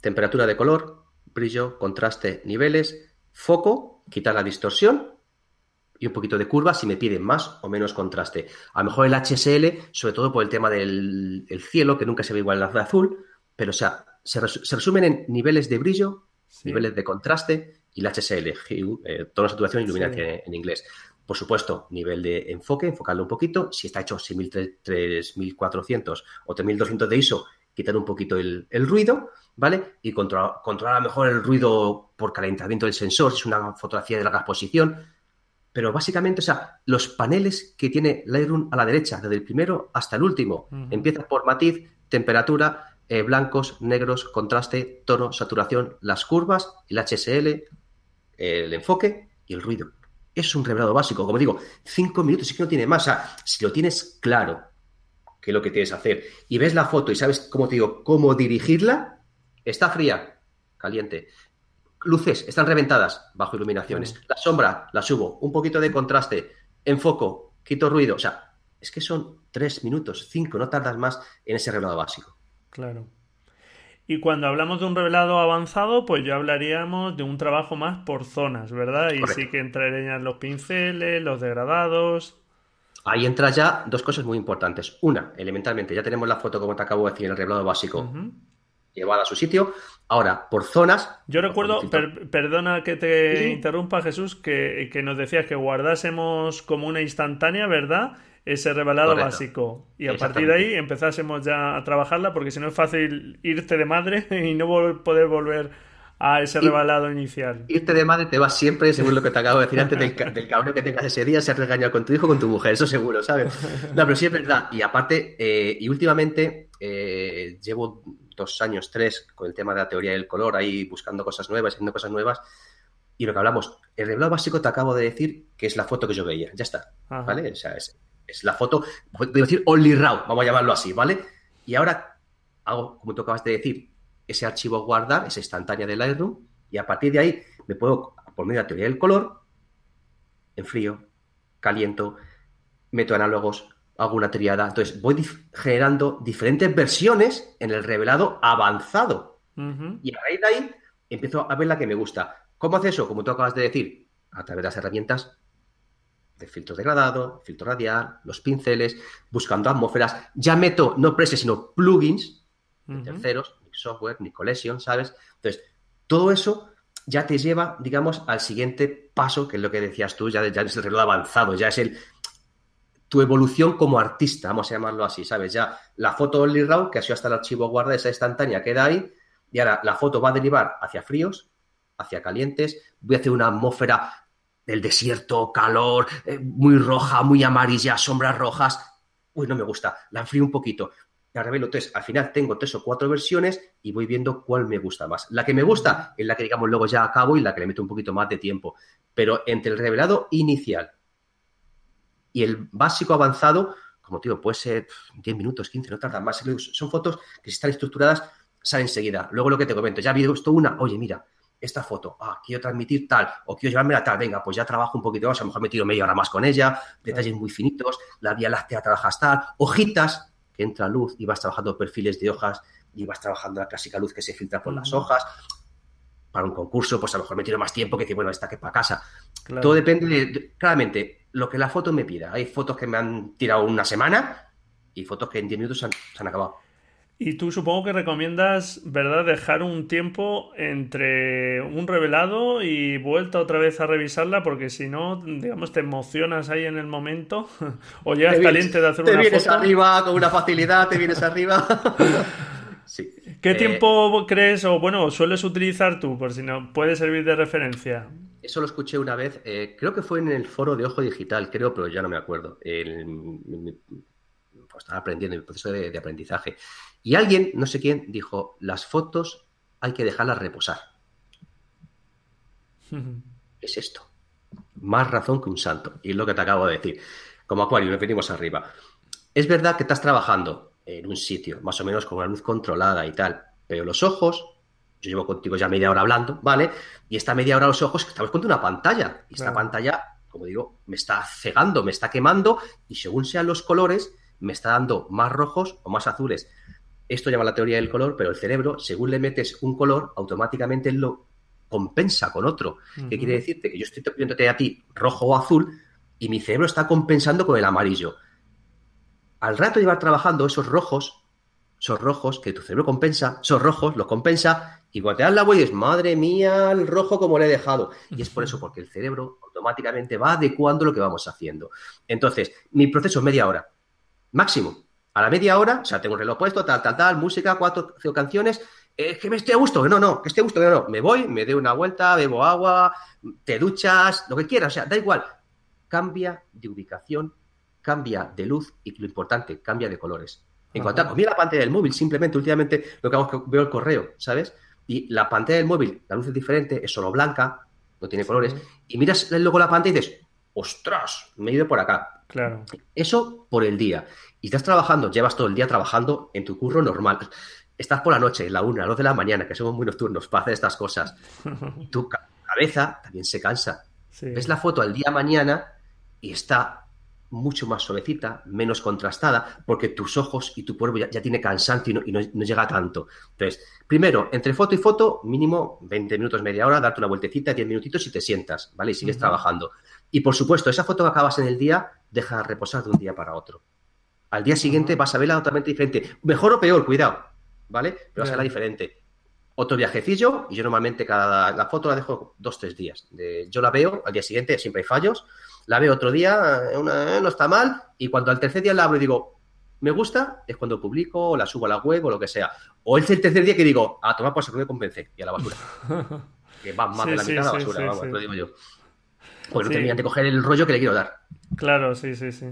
temperatura de color, brillo, contraste, niveles, foco, quitar la distorsión y un poquito de curva si me piden más o menos contraste. A lo mejor el HSL, sobre todo por el tema del cielo, que nunca se ve igual en la azul, pero o sea, se, resumen en niveles de brillo, niveles de contraste y el HSL, eh, toda la saturación y iluminación en, inglés. Por supuesto, nivel de enfoque, enfocarlo un poquito. Si está hecho 6400 o 3200 de ISO, quitar un poquito el, ruido, ¿vale? Y controlar, controlar a lo mejor el ruido por calentamiento del sensor, si es una fotografía de larga exposición, pero básicamente, o sea, los paneles que tiene Lightroom a la derecha, desde el primero hasta el último, empieza por matiz, temperatura, eh, blancos, negros, contraste, tono, saturación, las curvas, el HSL, el enfoque y el ruido. Es un revelado básico, como digo, cinco minutos y que no tiene más. O sea, si lo tienes claro, qué es lo que tienes que hacer, y ves la foto y sabes, como te digo, cómo dirigirla, está fría, caliente, luces están reventadas bajo iluminaciones. La sombra la subo, un poquito de contraste, enfoco, quito ruido. O sea, es que son tres minutos, cinco, no tardas más en ese revelado básico. Claro. Y cuando hablamos de un revelado avanzado, pues ya hablaríamos de un trabajo más por zonas, ¿verdad? Y sí que entrarían los pinceles, los degradados. Ahí entra ya dos cosas muy importantes. Una, elementalmente, ya tenemos la foto, como te acabo de decir, en el revelado básico llevada a su sitio. Ahora, por zonas. Yo recuerdo, perdona que te interrumpa, Jesús, que, nos decías que guardásemos como una instantánea, ¿verdad? Ese revelado básico. Y a partir de ahí empezásemos ya a trabajarla, porque si no es fácil irte de madre y no poder volver a ese revelado inicial. Irte de madre te vas siempre, según lo que te acabo de decir antes, del, del cabrón que tengas ese día, se has regañado con tu hijo con tu mujer, eso seguro, ¿sabes? No, pero sí es verdad. Y aparte, eh, y últimamente eh, llevo dos años, tres, con el tema de la teoría del color, ahí buscando cosas nuevas, haciendo cosas nuevas. Y lo que hablamos, el revelado básico te acabo de decir que es la foto que yo veía, ya está, ¿vale? O sea, es, la foto, voy a decir only raw, vamos a llamarlo así, ¿vale? Y ahora hago, como tú acabas de decir, ese archivo guardar, esa instantánea de Lightroom, y a partir de ahí me puedo, por medio de la teoría del color, enfrío, caliento, meto análogos, hago una triada. Entonces, voy generando diferentes versiones en el revelado avanzado. Y a raíz de ahí empiezo a ver la que me gusta. ¿Cómo hace eso? Como tú acabas de decir, a través de las herramientas de filtro degradado, filtro radial, los pinceles, buscando atmósferas. Ya meto no presets, sino plugins terceros, ni software, ni collection, ¿sabes? Entonces, todo eso ya te lleva, digamos, al siguiente paso, que es lo que decías tú, ya, ya es el reloj avanzado, ya es el tu evolución como artista, vamos a llamarlo así, ¿sabes? Ya la foto Only Raw, que ha sido hasta el archivo guarda, esa instantánea queda ahí, y ahora la foto va a derivar hacia fríos, hacia calientes, voy a hacer una atmósfera del desierto, calor, eh, muy roja, muy amarilla, sombras rojas. Uy, no me gusta, la enfrío un poquito. la revelo. Entonces, al final tengo tres o cuatro versiones y voy viendo cuál me gusta más. La que me gusta es la que, digamos, luego ya acabo y la que le meto un poquito más de tiempo. Pero entre el revelado inicial y el básico avanzado, como digo, puede ser 10 minutos, 15, no tardan más. Son fotos que si están estructuradas salen enseguida. Luego lo que te comento, ya había visto una, oye, mira, esta foto, ah, quiero transmitir tal, o quiero llevarme la tal, venga, pues ya trabajo un poquito más, a lo mejor me tiro media hora más con ella, detalles muy finitos, la vía láctea trabajas tal, hojitas, que entra luz y vas trabajando perfiles de hojas y vas trabajando la clásica luz que se filtra por las hojas. Para un concurso, pues a lo mejor me tiro más tiempo que decir, bueno, esta que para casa. Todo depende de, claramente, lo que la foto me pida. Hay fotos que me han tirado una semana y fotos que en 10 minutos se han acabado. Y tú supongo que recomiendas, ¿verdad?, dejar un tiempo entre un revelado y vuelta otra vez a revisarla, porque si no, digamos, te emocionas ahí en el momento o llegas caliente de hacer una foto. Te vienes arriba con una facilidad, te vienes arriba. sí. ¿Qué eh, tiempo crees o, bueno, sueles utilizar tú, por si no puede servir de referencia? Eso lo escuché una vez, eh, creo que fue en el foro de Ojo Digital, creo, pero ya no me acuerdo. El, pues estaba aprendiendo, el proceso de aprendizaje. Y alguien, no sé quién, dijo, las fotos hay que dejarlas reposar. es esto. Más razón que un santo. Y es lo que te acabo de decir. Como Acuario, nos venimos arriba. Es verdad que estás trabajando en un sitio, más o menos con una luz controlada y tal, pero los ojos, yo llevo contigo ya media hora hablando, ¿vale? Y esta media hora los ojos, estamos con una pantalla. Y esta pantalla, como digo, me está cegando, me está quemando, y según sean los colores, me está dando más rojos o más azules. Esto llama la teoría del color, pero el cerebro, según le metes un color, automáticamente lo compensa con otro. ¿Qué quiere decirte? Que yo estoy viéndote a ti rojo o azul y mi cerebro está compensando con el amarillo. Al rato de llevar trabajando esos rojos, esos rojos que tu cerebro compensa, esos rojos los compensa y cuando te das la vuelta dices, madre mía, el rojo como le he dejado. Y es por eso, porque el cerebro automáticamente va adecuando lo que vamos haciendo. Entonces, mi proceso es media hora, máximo a la media hora, o sea, tengo un reloj puesto, tal, tal, tal, música, cuatro, cinco canciones, es que me estoy a gusto, no, no, que estoy a gusto, no, no, me voy, me doy una vuelta, bebo agua, te duchas, lo que quieras, o sea, da igual. Cambia de ubicación, cambia de luz y lo importante, cambia de colores. En cuanto a, mira la pantalla del móvil, simplemente últimamente lo que hago es que veo el correo, ¿sabes? Y la pantalla del móvil, la luz es diferente, es solo blanca, no tiene colores, y miras luego la pantalla y dices, ostras, me he ido por acá. Claro. Eso por el día. Y estás trabajando, llevas todo el día trabajando en tu curro normal. Estás por la noche, la una, a las dos de la mañana, que somos muy nocturnos para hacer estas cosas. Tu cabeza también se cansa. Ves la foto al día mañana y está mucho más suavecita, menos contrastada, porque tus ojos y tu cuerpo ya, tiene cansancio y, no, llega tanto. Entonces, primero, entre foto y foto, mínimo 20 minutos, media hora, darte una vueltecita, 10 minutitos y te sientas, ¿vale? Y sigues trabajando. Y por supuesto, esa foto que acabas en el día, deja reposar de un día para otro. Al día siguiente vas a verla totalmente diferente. Mejor o peor, cuidado, ¿vale? Pero vas a verla diferente. Otro viajecillo, y yo normalmente cada la foto la dejo dos, tres días. yo la veo, al día siguiente siempre hay fallos, la veo otro día, eh, no está mal, y cuando al tercer día la abro y digo, me gusta, es cuando publico, o la subo a la web o lo que sea. O es el tercer día que digo, a tomar por me convence, y a la basura. que va más de la mitad a la basura, vamos, lo digo yo. Pues no terminan de coger el rollo que le quiero dar. Claro, sí, sí, sí.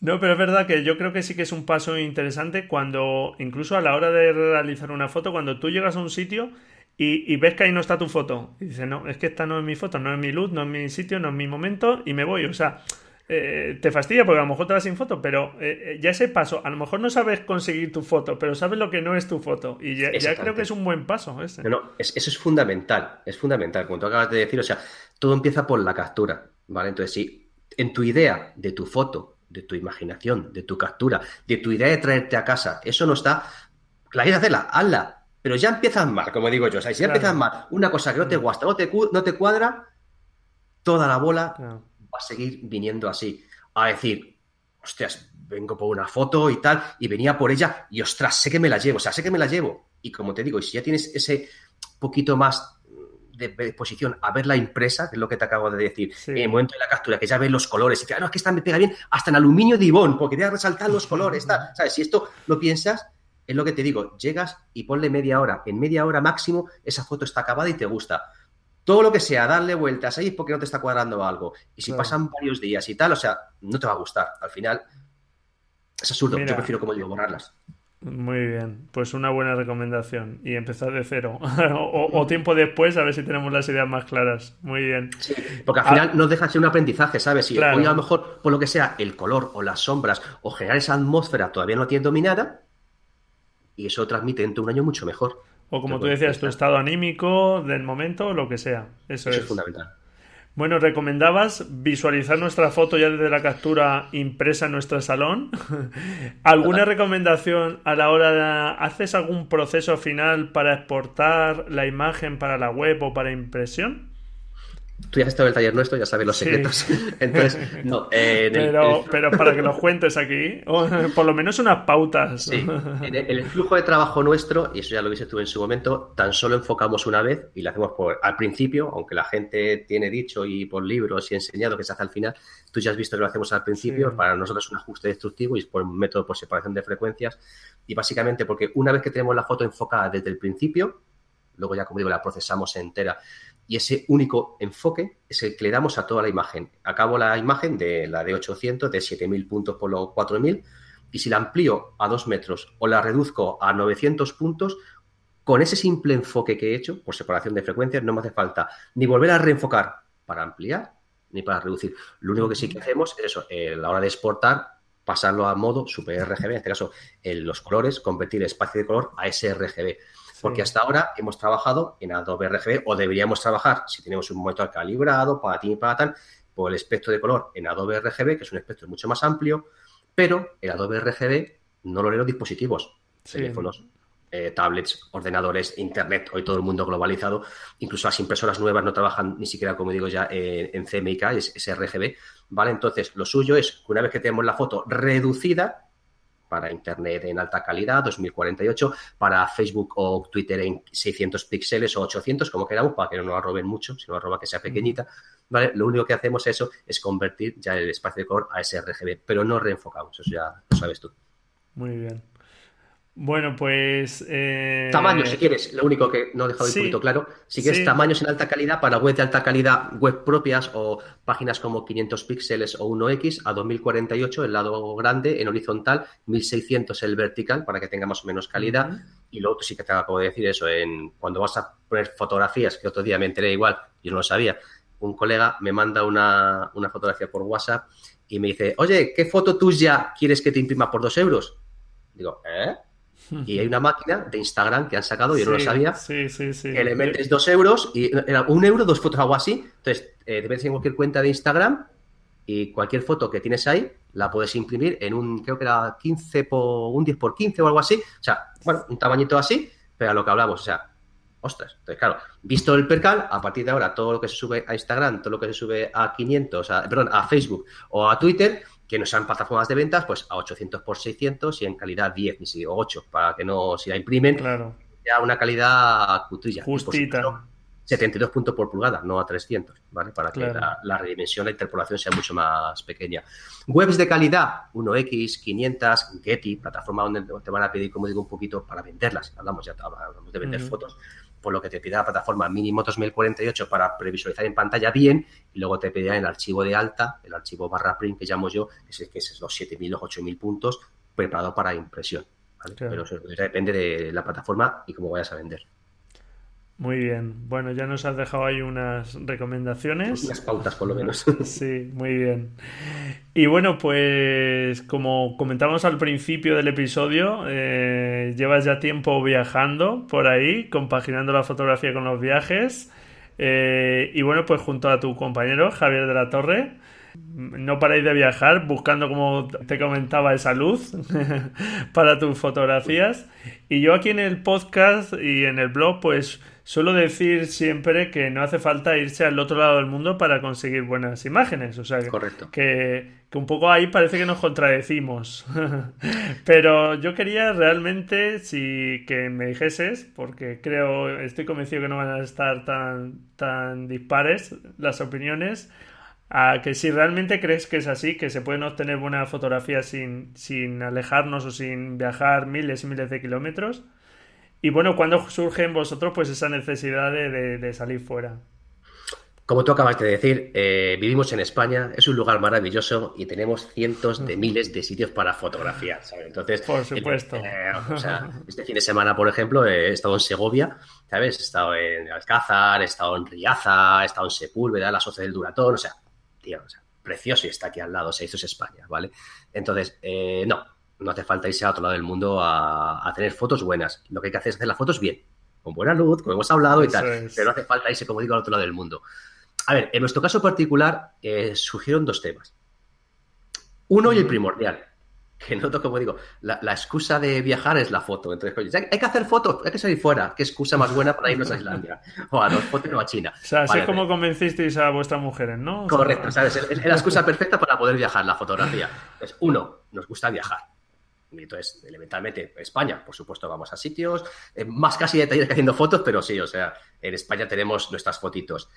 No, pero es verdad que yo creo que sí que es un paso interesante cuando, incluso a la hora de realizar una foto, cuando tú llegas a un sitio y, ves que ahí no está tu foto. Y dices, no, es que esta no es mi foto, no es mi luz, no es mi sitio, no es mi momento y me voy. O sea, eh, te fastidia porque a lo mejor te vas sin foto, pero eh, eh, ya ese paso, a lo mejor no sabes conseguir tu foto, pero sabes lo que no es tu foto. Y ya, creo que es un buen paso ese. No, no eso es fundamental, es fundamental, como tú acabas de decir, o sea, todo empieza por la captura, ¿vale? Entonces, si en tu idea de tu foto de tu imaginación, de tu captura, de tu idea de traerte a casa. Eso no está. La quieres hacerla, hazla. Pero ya empiezas mal, como digo yo. O sea, si ya empiezas mal, una cosa que no te gusta, no te, no te cuadra, toda la bola va a seguir viniendo así. A decir, hostias, vengo por una foto y tal, y venía por ella, y ostras, sé que me la llevo, o sea, sé que me la llevo. Y como te digo, y si ya tienes ese poquito más de, exposición a ver la impresa, que es lo que te acabo de decir, en el momento de la captura, que ya ves los colores, y que, ah, no, es que esta me pega bien hasta en aluminio de porque quería resaltar los colores, tal. ¿sabes? Si esto lo piensas, es lo que te digo, llegas y ponle media hora, en media hora máximo esa foto está acabada y te gusta. Todo lo que sea, darle vueltas ahí es porque no te está cuadrando algo. Y si pasan varios días y tal, o sea, no te va a gustar. Al final, es absurdo. Yo prefiero, como digo, borrarlas. Muy bien, pues una buena recomendación y empezar de cero o, tiempo después a ver si tenemos las ideas más claras. Muy bien. porque al final ah. no deja de ser un aprendizaje, ¿sabes? Si hoy a lo mejor, por lo que sea, el color o las sombras o generar esa atmósfera todavía no tiene dominada y eso transmite dentro de un año mucho mejor. O como tú decías, tu estado anímico del momento lo que sea. Eso, es. fundamental. Bueno, ¿recomendabas visualizar nuestra foto ya desde la captura impresa en nuestro salón? ¿Alguna recomendación a la hora de... ¿Haces algún proceso final para exportar la imagen para la web o para impresión? Tú ya has estado en el taller nuestro, ya sabes los secretos. Entonces, no. pero, pero para que los cuentes aquí, por lo menos unas pautas. Sí. En el, flujo de trabajo nuestro, y eso ya lo viste tú en su momento, tan solo enfocamos una vez y lo hacemos por, al principio, aunque la gente tiene dicho y por libros y enseñado que se hace al final, tú ya has visto que lo hacemos al principio, para nosotros es un ajuste destructivo y es por un método por separación de frecuencias. Y básicamente porque una vez que tenemos la foto enfocada desde el principio, luego ya, como digo, la procesamos entera y ese único enfoque es el que le damos a toda la imagen. Acabo la imagen de la de 800, de 7000 puntos por los 4000, y si la amplío a 2 metros o la reduzco a 900 puntos, con ese simple enfoque que he hecho, por separación de frecuencias, no me hace falta ni volver a reenfocar para ampliar ni para reducir. Lo único que sí que hacemos es eso, eh, a la hora de exportar, pasarlo a modo Super RGB, en este caso en los colores, convertir el espacio de color a sRGB. Porque hasta ahora hemos trabajado en Adobe RGB o deberíamos trabajar, si tenemos un monitor calibrado, para ti y para tal, por el espectro de color en Adobe RGB, que es un espectro mucho más amplio, pero el Adobe RGB no lo lee los dispositivos, teléfonos, eh, tablets, ordenadores, internet, hoy todo el mundo globalizado, incluso las impresoras nuevas no trabajan ni siquiera, como digo ya, en CMYK, es, es RGB, ¿vale? Entonces, lo suyo es que una vez que tenemos la foto reducida, para Internet en alta calidad, 2048, para Facebook o Twitter en 600 píxeles o 800, como queramos, para que no nos roben mucho, si nos roba que sea pequeñita. ¿vale? Lo único que hacemos eso es convertir ya el espacio de color a sRGB, pero no reenfocamos, eso ya lo sabes tú. Muy bien. Bueno, pues. Eh... Tamaño, si quieres, lo único que no he dejado un poquito claro. Si quieres tamaños en alta calidad para web de alta calidad, web propias o páginas como 500 píxeles o 1X a 2048, el lado grande en horizontal, 1600 el vertical para que tenga más o menos calidad. Y luego sí que te acabo de decir eso, en cuando vas a poner fotografías, que otro día me enteré igual, yo no lo sabía. Un colega me manda una, una fotografía por WhatsApp y me dice, oye, ¿qué foto tuya quieres que te imprima por dos euros? Digo, ¿eh? Y hay una máquina de Instagram que han sacado, yo no lo sabía, sí, sí, que le metes dos euros y era un euro, dos fotos, algo así. Entonces, eh, te metes en cualquier cuenta de Instagram y cualquier foto que tienes ahí la puedes imprimir en un, creo que era 15 por, un 10 por 15 o algo así. O sea, bueno, un tamañito así, pero a lo que hablamos, o sea, ostras. Entonces, claro, visto el percal, a partir de ahora todo lo que se sube a Instagram, todo lo que se sube a 500, perdón, a Facebook o a Twitter, que no sean plataformas de ventas, pues a 800 por 600 y en calidad 10, ni siquiera 8, para que no, si la imprimen, claro. ya una calidad cutrilla. Justita. 72 puntos por pulgada, no a 300, ¿vale? Para que la, redimensión, la interpolación sea mucho más pequeña. Webs de calidad, 1X, 500, Getty, plataforma donde te van a pedir, como digo, un poquito para venderlas. Hablamos ya hablamos de vender fotos por lo que te pida la plataforma mínimo 2048 para previsualizar en pantalla bien y luego te pedirá el archivo de alta, el archivo barra print que llamo yo, que es, que es los 7000 o 8000 puntos preparado para impresión. Pero eso depende de la plataforma y cómo vayas a vender. Muy bien. Bueno, ya nos has dejado ahí unas recomendaciones. Unas pautas, por lo menos. sí, muy bien. Y bueno, pues como comentamos al principio del episodio, eh, llevas ya tiempo viajando por ahí, compaginando la fotografía con los viajes. Eh, y bueno, pues junto a tu compañero Javier de la Torre, no paráis de viajar buscando, como te comentaba, esa luz para tus fotografías. Y yo aquí en el podcast y en el blog, pues Suelo decir siempre que no hace falta irse al otro lado del mundo para conseguir buenas imágenes. O sea, Correcto. Que, que un poco ahí parece que nos contradecimos. Pero yo quería realmente si que me dijeses, porque creo, estoy convencido que no van a estar tan, tan dispares las opiniones, a que si realmente crees que es así, que se pueden obtener buenas fotografías sin, sin alejarnos o sin viajar miles y miles de kilómetros y bueno, ¿cuándo surge en vosotros pues esa necesidad de, salir fuera? como tú acabas de decir, eh, vivimos en España, es un lugar maravilloso y tenemos cientos de miles de sitios para fotografiar, ¿sabes? Entonces, por supuesto. Eh, o sea, este fin de semana, por ejemplo, he estado en Segovia, ¿sabes? He estado en Alcázar, he estado en Riaza, he estado en Sepúlveda, la Socia del Duratón, o sea, tío, o sea, precioso y está aquí al lado, o sea, esto es España, ¿vale? Entonces, eh, no, no hace falta irse a otro lado del mundo a, a tener fotos buenas. Lo que hay que hacer es hacer las fotos bien, con buena luz, como hemos hablado y tal, pero no hace falta irse, como digo, al otro lado del mundo. A ver, en nuestro caso particular eh, surgieron dos temas. Uno y el primordial, que noto, como digo, la, excusa de viajar es la foto. Entonces, hay, que hacer fotos, hay que salir fuera. ¿Qué excusa más buena para irnos a Islandia? O a los fotos o a China. O sea, así como convencisteis a vuestras mujeres, ¿no? Correcto, ¿sabes? Es, la excusa perfecta para poder viajar, la fotografía. Entonces, uno, nos gusta viajar. Entonces, elementalmente, España, por supuesto, vamos a sitios, eh, más casi detalles que haciendo fotos, pero sí, o sea, en España tenemos nuestras fotitos.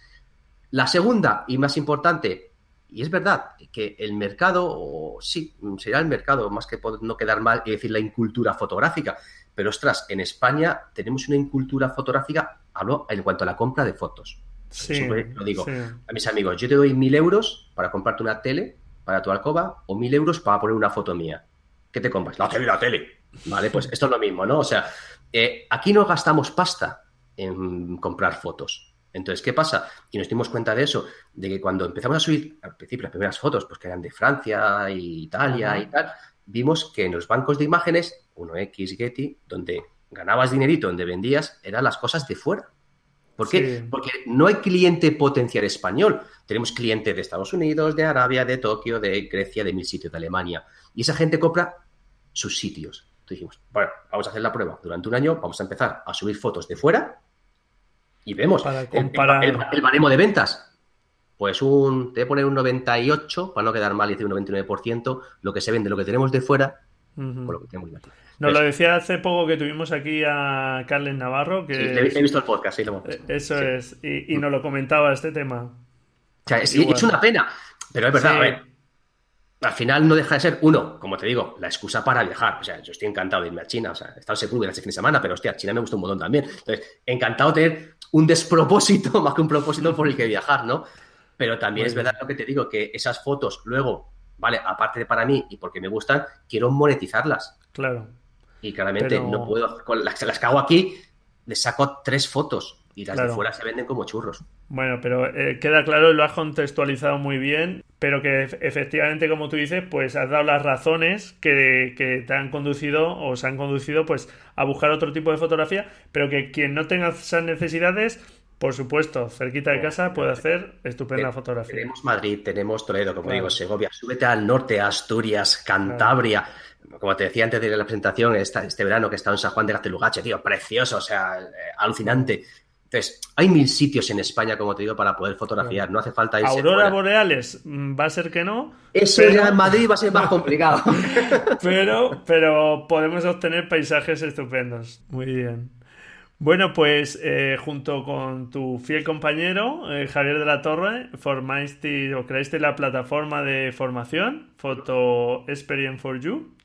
La segunda y más importante, y es verdad que el mercado, o sí, será el mercado, más que no quedar mal y decir la incultura fotográfica, pero ostras, en España tenemos una incultura fotográfica, hablo en cuanto a la compra de fotos. Sí, lo digo a mis amigos, yo te doy mil euros para comprarte una tele para tu alcoba o mil euros para poner una foto mía. ¿Qué te compras? La tele, la tele. Vale, pues esto es lo mismo, ¿no? O sea, eh, aquí no gastamos pasta en comprar fotos. Entonces, ¿qué pasa? Y nos dimos cuenta de eso, de que cuando empezamos a subir al principio las primeras fotos, pues que eran de Francia, y Italia y tal, vimos que en los bancos de imágenes, 1X, Getty, donde ganabas dinerito, donde vendías, eran las cosas de fuera. ¿Por qué? Porque no hay cliente potencial español. Tenemos clientes de Estados Unidos, de Arabia, de Tokio, de Grecia, de mil sitios, de Alemania. Y esa gente compra sus sitios. Entonces dijimos, bueno, vamos a hacer la prueba. Durante un año vamos a empezar a subir fotos de fuera y vemos el, baremo de ventas. Pues un, te voy a poner un 98, para no quedar mal, y decir un 99%, lo que se vende, lo que tenemos de fuera, por lo que tenemos de aquí. Nos lo decía hace poco que tuvimos aquí a Carles Navarro. Que he, visto el podcast, sí, lo hemos visto. Eso es, y, nos lo comentaba este tema. O sea, es, es, una pena, pero es verdad, a ver, al final no deja de ser, uno, como te digo, la excusa para viajar. O sea, yo estoy encantado de irme a China. O sea, he estado en Sepúlveda este fin de semana, pero hostia, China me gusta un montón también. Entonces, encantado de tener un despropósito más que un propósito por el que viajar, ¿no? Pero también es verdad lo que te digo, que esas fotos luego, vale, aparte de para mí y porque me gustan, quiero monetizarlas. Claro. Y claramente no puedo, con las, las que hago aquí, les saco tres fotos y las de fuera se venden como churros. Bueno, pero eh, queda claro, lo has contextualizado muy bien, pero que efectivamente, como tú dices, pues has dado las razones que, te han conducido o se han conducido pues a buscar otro tipo de fotografía, pero que quien no tenga esas necesidades, por supuesto, cerquita de casa puede hacer estupenda fotografía. Tenemos Madrid, tenemos Toledo, como digo, Segovia, súbete al norte, Asturias, Cantabria. Como te decía antes de la presentación, este verano que he estado en San Juan de Gaztelugache, tío, precioso, o sea, eh, alucinante. Entonces, hay mil sitios en España, como te digo, para poder fotografiar. No hace falta irse Aurora boreales, mm, va a ser que no. Eso ya en Madrid va a ser más complicado. pero, pero podemos obtener paisajes estupendos. Muy bien. Bueno, pues eh, junto con tu fiel compañero, eh, Javier de la Torre, formaste o creaste la plataforma de formación, Photo Experience for You.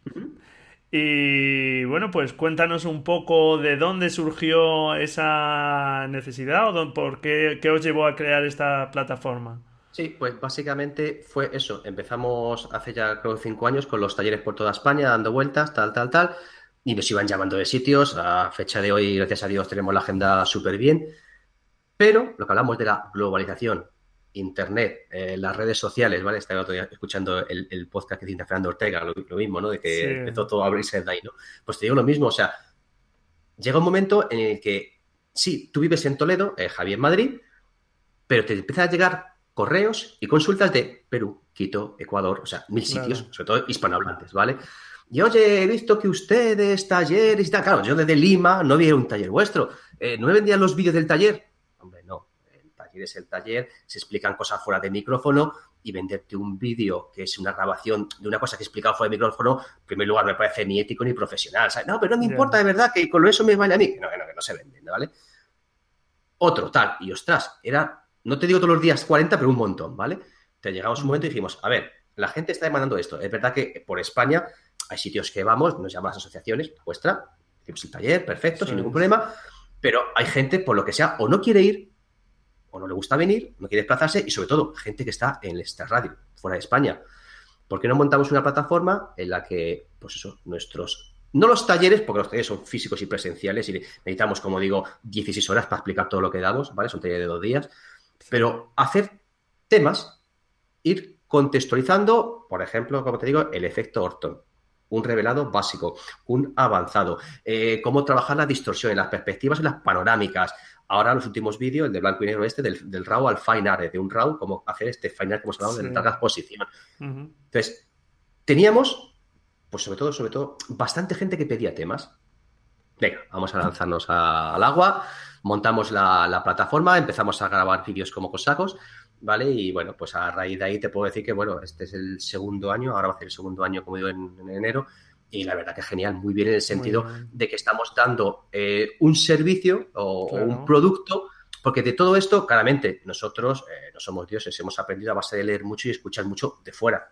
Y bueno, pues cuéntanos un poco de dónde surgió esa necesidad o por qué, os llevó a crear esta plataforma. Sí, pues básicamente fue eso. Empezamos hace ya creo cinco años con los talleres por toda España, dando vueltas, tal, tal, tal. Y nos iban llamando de sitios. A fecha de hoy, gracias a Dios, tenemos la agenda súper bien. Pero lo que hablamos de la globalización Internet, eh, las redes sociales, ¿vale? Estaba escuchando el, podcast que dice Fernando Ortega, lo, mismo, ¿no? De que empezó todo a abrirse de ahí, ¿no? Pues te digo lo mismo, o sea, llega un momento en el que, sí, tú vives en Toledo, eh, Javier Madrid, pero te empiezan a llegar correos y consultas de Perú, Quito, Ecuador, o sea, mil sitios, sobre todo hispanohablantes, ¿vale? Y oye, he visto que ustedes, talleres y tal, claro, yo desde Lima no vi un taller vuestro, eh, ¿no me vendían los vídeos del taller? Hombre, no, es el taller, se explican cosas fuera de micrófono y venderte un vídeo que es una grabación de una cosa que he explicado fuera de micrófono, en primer lugar me parece ni ético ni profesional. No, pero no me importa de verdad que con eso me vaya a mí. No, no, que no se vende, ¿vale? Otro, tal, y ostras, era, no te digo todos los días 40, pero un montón, ¿vale? Te llegamos un momento y dijimos, a ver, la gente está demandando esto. Es verdad que por España hay sitios que vamos, nos llaman las asociaciones, vuestra, hicimos el taller, perfecto, sin ningún problema, pero hay gente, por lo que sea, o no quiere ir o no le gusta venir, no quiere desplazarse y sobre todo gente que está en esta radio, fuera de España. ¿Por qué no montamos una plataforma en la que, pues eso, nuestros, no los talleres, porque los talleres son físicos y presenciales y necesitamos, como digo, 16 horas para explicar todo lo que damos, ¿vale? Son talleres de dos días, pero hacer temas, ir contextualizando, por ejemplo, como te digo, el efecto Orton, un revelado básico, un avanzado, eh, cómo trabajar la distorsión, en las perspectivas y las panorámicas, Ahora los últimos vídeos, el de blanco y negro este, del, RAW al fine art, de un RAW, como hacer este fine art como se hablado de larga exposición. Entonces, teníamos, pues sobre todo, sobre todo, bastante gente que pedía temas. Venga, vamos a lanzarnos al agua, montamos la, plataforma, empezamos a grabar vídeos como cosacos, ¿vale? Y bueno, pues a raíz de ahí te puedo decir que, bueno, este es el segundo año, ahora va a ser el segundo año, como digo, en enero, y la verdad que genial, muy bien en el sentido de que estamos dando eh, un servicio o, un producto, porque de todo esto, claramente, nosotros eh, no somos dioses, hemos aprendido a base de leer mucho y escuchar mucho de fuera.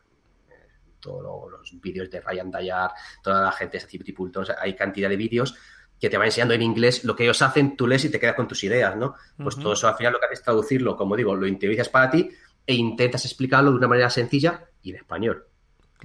Eh, todos los vídeos de Ryan Dayar, toda la gente de Activity Pulton, hay cantidad de vídeos que te van enseñando en inglés lo que ellos hacen, tú lees y te quedas con tus ideas, ¿no? Pues todo eso al final lo que haces es traducirlo, como digo, lo interiorizas para ti e intentas explicarlo de una manera sencilla y en español.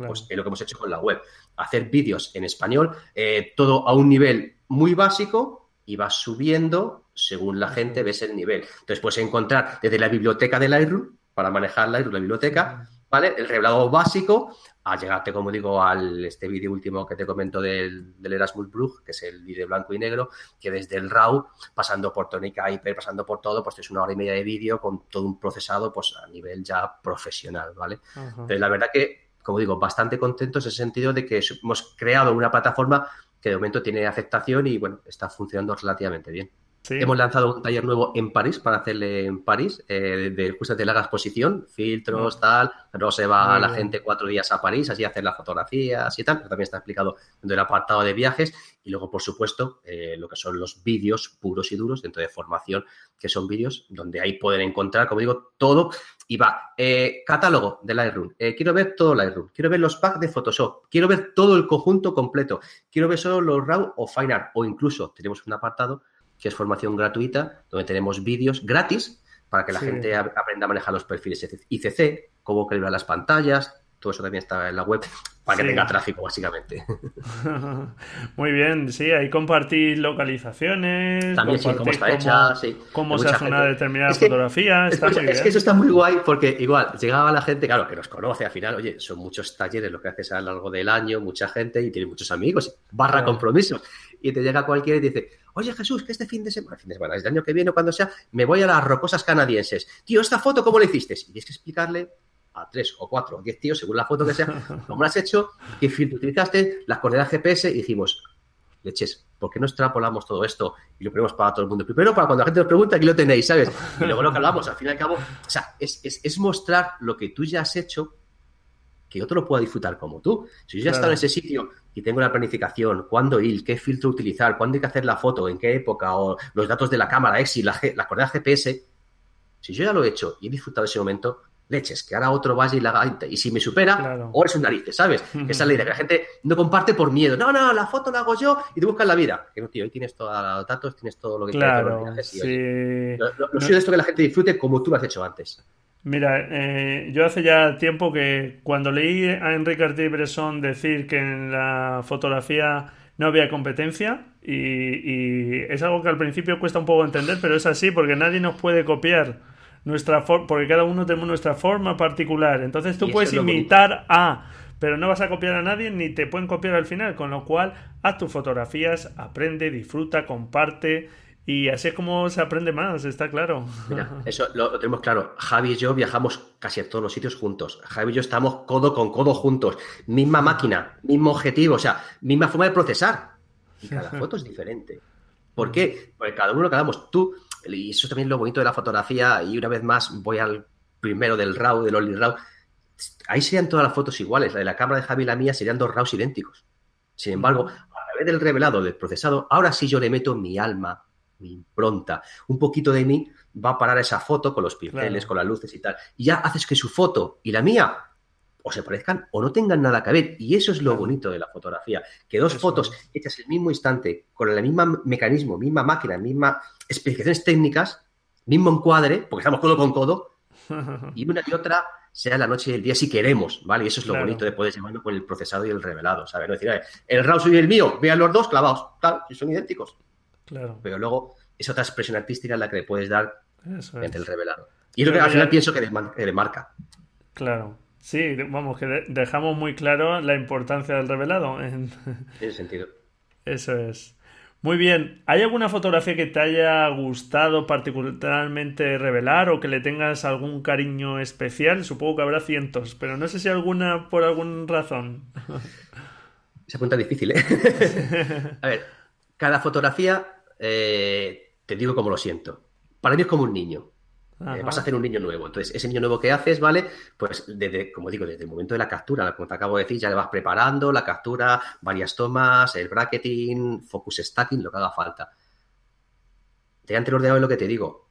Pues es lo que hemos hecho con la web. Hacer vídeos en español, eh, todo a un nivel muy básico y vas subiendo según la gente ves el nivel. Entonces puedes encontrar desde la biblioteca de Lightroom, para manejar Lightroom, la biblioteca, ¿vale? El revelado básico, a llegarte, como digo, al este vídeo último que te comento del, Erasmus Brug, que es el vídeo blanco y negro, que desde el RAW, pasando por Tonica Hyper, pasando por todo, pues es una hora y media de vídeo con todo un procesado, pues a nivel ya profesional, ¿vale? Entonces, la verdad que como digo, bastante contentos en ese sentido de que hemos creado una plataforma que de momento tiene aceptación y bueno, está funcionando relativamente bien. Hemos lanzado un taller nuevo en París para hacerle en París, eh, de, de larga exposición, filtros, tal. Luego se va la gente cuatro días a París, así a hacer las fotografías y tal. Pero también está explicado dentro del apartado de viajes. Y luego, por supuesto, eh, lo que son los vídeos puros y duros dentro de formación, que son vídeos donde ahí pueden encontrar, como digo, todo. Y va, eh, catálogo de Lightroom. quiero ver todo Lightroom. Quiero ver los packs de Photoshop. Quiero ver todo el conjunto completo. Quiero ver solo los RAW o Fine Art. O incluso tenemos un apartado que es formación gratuita, donde tenemos vídeos gratis para que la gente aprenda a manejar los perfiles ICC, cómo calibrar las pantallas, todo eso también está en la web para que tenga tráfico, básicamente. Muy bien, sí, ahí compartir localizaciones. También sí, cómo está hecha, sí. Cómo se hace una determinada fotografía. es, que eso está muy guay porque igual llegaba la gente, claro, que nos conoce al final, oye, son muchos talleres lo que haces a lo largo del año, mucha gente y tiene muchos amigos, barra compromisos. Y te llega cualquiera y te dice, oye Jesús, que este fin de semana, fin de semana, este año que viene, cuando sea, me voy a las rocosas canadienses. Tío, ¿esta foto cómo la hiciste? Y tienes que explicarle a tres o cuatro o diez tíos, según la foto que sea, cómo la has hecho, qué filtro utilizaste, las coordenadas GPS y dijimos, leches, ¿por qué no extrapolamos todo esto y lo ponemos para todo el mundo? Primero, para cuando la gente nos pregunta, aquí lo tenéis, ¿sabes? Y luego lo que hablamos, al fin y al cabo, o sea, es, es, mostrar lo que tú ya has hecho que otro lo pueda disfrutar como tú. Si yo ya he estado en ese sitio y tengo la planificación, cuándo ir, qué filtro utilizar, cuándo hay que hacer la foto, en qué época, o los datos de la cámara, EXI, la, la coordenada GPS, si yo ya lo he hecho y he disfrutado ese momento, leches, que ahora otro vaya y la haga. Y si me supera, o es un narices, ¿sabes? Esa es la idea, que la gente no comparte por miedo. No, no, la foto la hago yo y te buscas la vida. Que no, tío, hoy tienes todos los datos, tienes todo lo que claro, quieras. Sí. Lo, lo, es esto que la gente disfrute como tú lo has hecho antes. Mira, eh, yo hace ya tiempo que cuando leí a Enrique Artí-Bresson decir que en la fotografía no había competencia y, y, es algo que al principio cuesta un poco entender, pero es así porque nadie nos puede copiar nuestra porque cada uno tenemos nuestra forma particular. Entonces tú puedes imitar a, pero no vas a copiar a nadie ni te pueden copiar al final, con lo cual haz tus fotografías, aprende, disfruta, comparte y así es como se aprende más, está claro. Mira, eso lo, tenemos claro. Javi y yo viajamos casi a todos los sitios juntos. Javi y yo estamos codo con codo juntos. Misma máquina, mismo objetivo, o sea, misma forma de procesar. Y cada foto es diferente. ¿Por qué? Porque cada uno lo que damos. Tú y eso también es lo bonito de la fotografía. Y una vez más voy al primero del RAW, del Only RAW. Ahí serían todas las fotos iguales. La de la cámara de Javi y la mía serían dos RAWs idénticos. Sin embargo, a través del revelado, del procesado, ahora sí yo le meto mi alma, mi impronta. Un poquito de mí va a parar esa foto con los pinceles, con las luces y tal. Y ya haces que su foto y la mía o se parezcan o no tengan nada que ver. Y eso es lo bonito de la fotografía, que dos fotos hechas el mismo instante, con el mismo mecanismo, misma máquina, misma especificaciones técnicas, mismo encuadre, porque estamos codo con codo, y una y otra sea la noche y el día si queremos, ¿vale? Y eso es lo bonito de poder llevarlo con el procesado y el revelado, ¿sabes? No decir, el Rawson y el mío, vean los dos clavados, tal, y son idénticos. Claro. Pero luego es otra expresión artística la que le puedes dar entre el revelado. Y es lo que al final pienso que le marca. Claro. Sí, vamos, que dejamos muy claro la importancia del revelado. En ese sentido. Eso es. Muy bien. ¿Hay alguna fotografía que te haya gustado particularmente revelar o que le tengas algún cariño especial? Supongo que habrá cientos, pero no sé si alguna por alguna razón. Esa pregunta es difícil, ¿eh? a ver, cada fotografía eh, te digo cómo lo siento. Para mí es como un niño. Eh, vas a hacer un niño nuevo. Entonces, ese niño nuevo que haces, ¿vale? Pues desde, como digo, desde el momento de la captura, como te acabo de decir, ya le vas preparando la captura, varias tomas, el bracketing, focus stacking, lo que haga falta. Delante del ordenador es lo que te digo.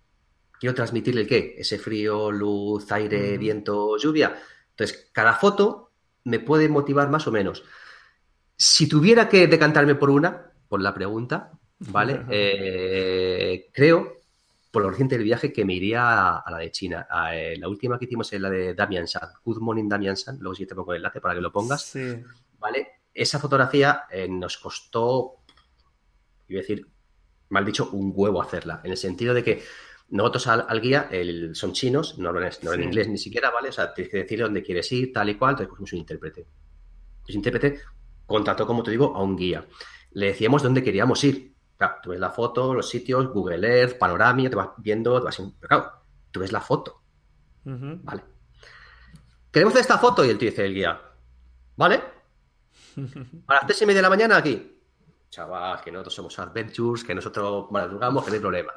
Quiero transmitirle el qué? Ese frío, luz, aire, viento, lluvia. Entonces, cada foto me puede motivar más o menos. Si tuviera que decantarme por una, por la pregunta, ¿vale? Eh, creo por lo reciente del viaje que me iría a, la de China. Eh, la última que hicimos es la de Damian San. Good Morning Damian San. Luego sí te pongo el enlace para que lo pongas. Sí. ¿Vale? Esa fotografía eh, nos costó, iba a decir, mal dicho, un huevo hacerla. En el sentido de que nosotros al, guía son chinos, no hablan, no inglés ni siquiera, ¿vale? O sea, tienes que decirle dónde quieres ir, tal y cual. Entonces cogimos un intérprete. Ese intérprete contrató, como te digo, a un guía. Le decíamos dónde queríamos ir Claro, tú ves la foto, los sitios, Google Earth, Panoramia, te vas viendo, te vas... Pero claro, tú ves la foto. Vale. Queremos hacer esta foto y el tío dice el guía. ¿Vale? A las tres y media de la mañana aquí. Chaval, que nosotros somos adventures, que nosotros madrugamos, que no hay problema.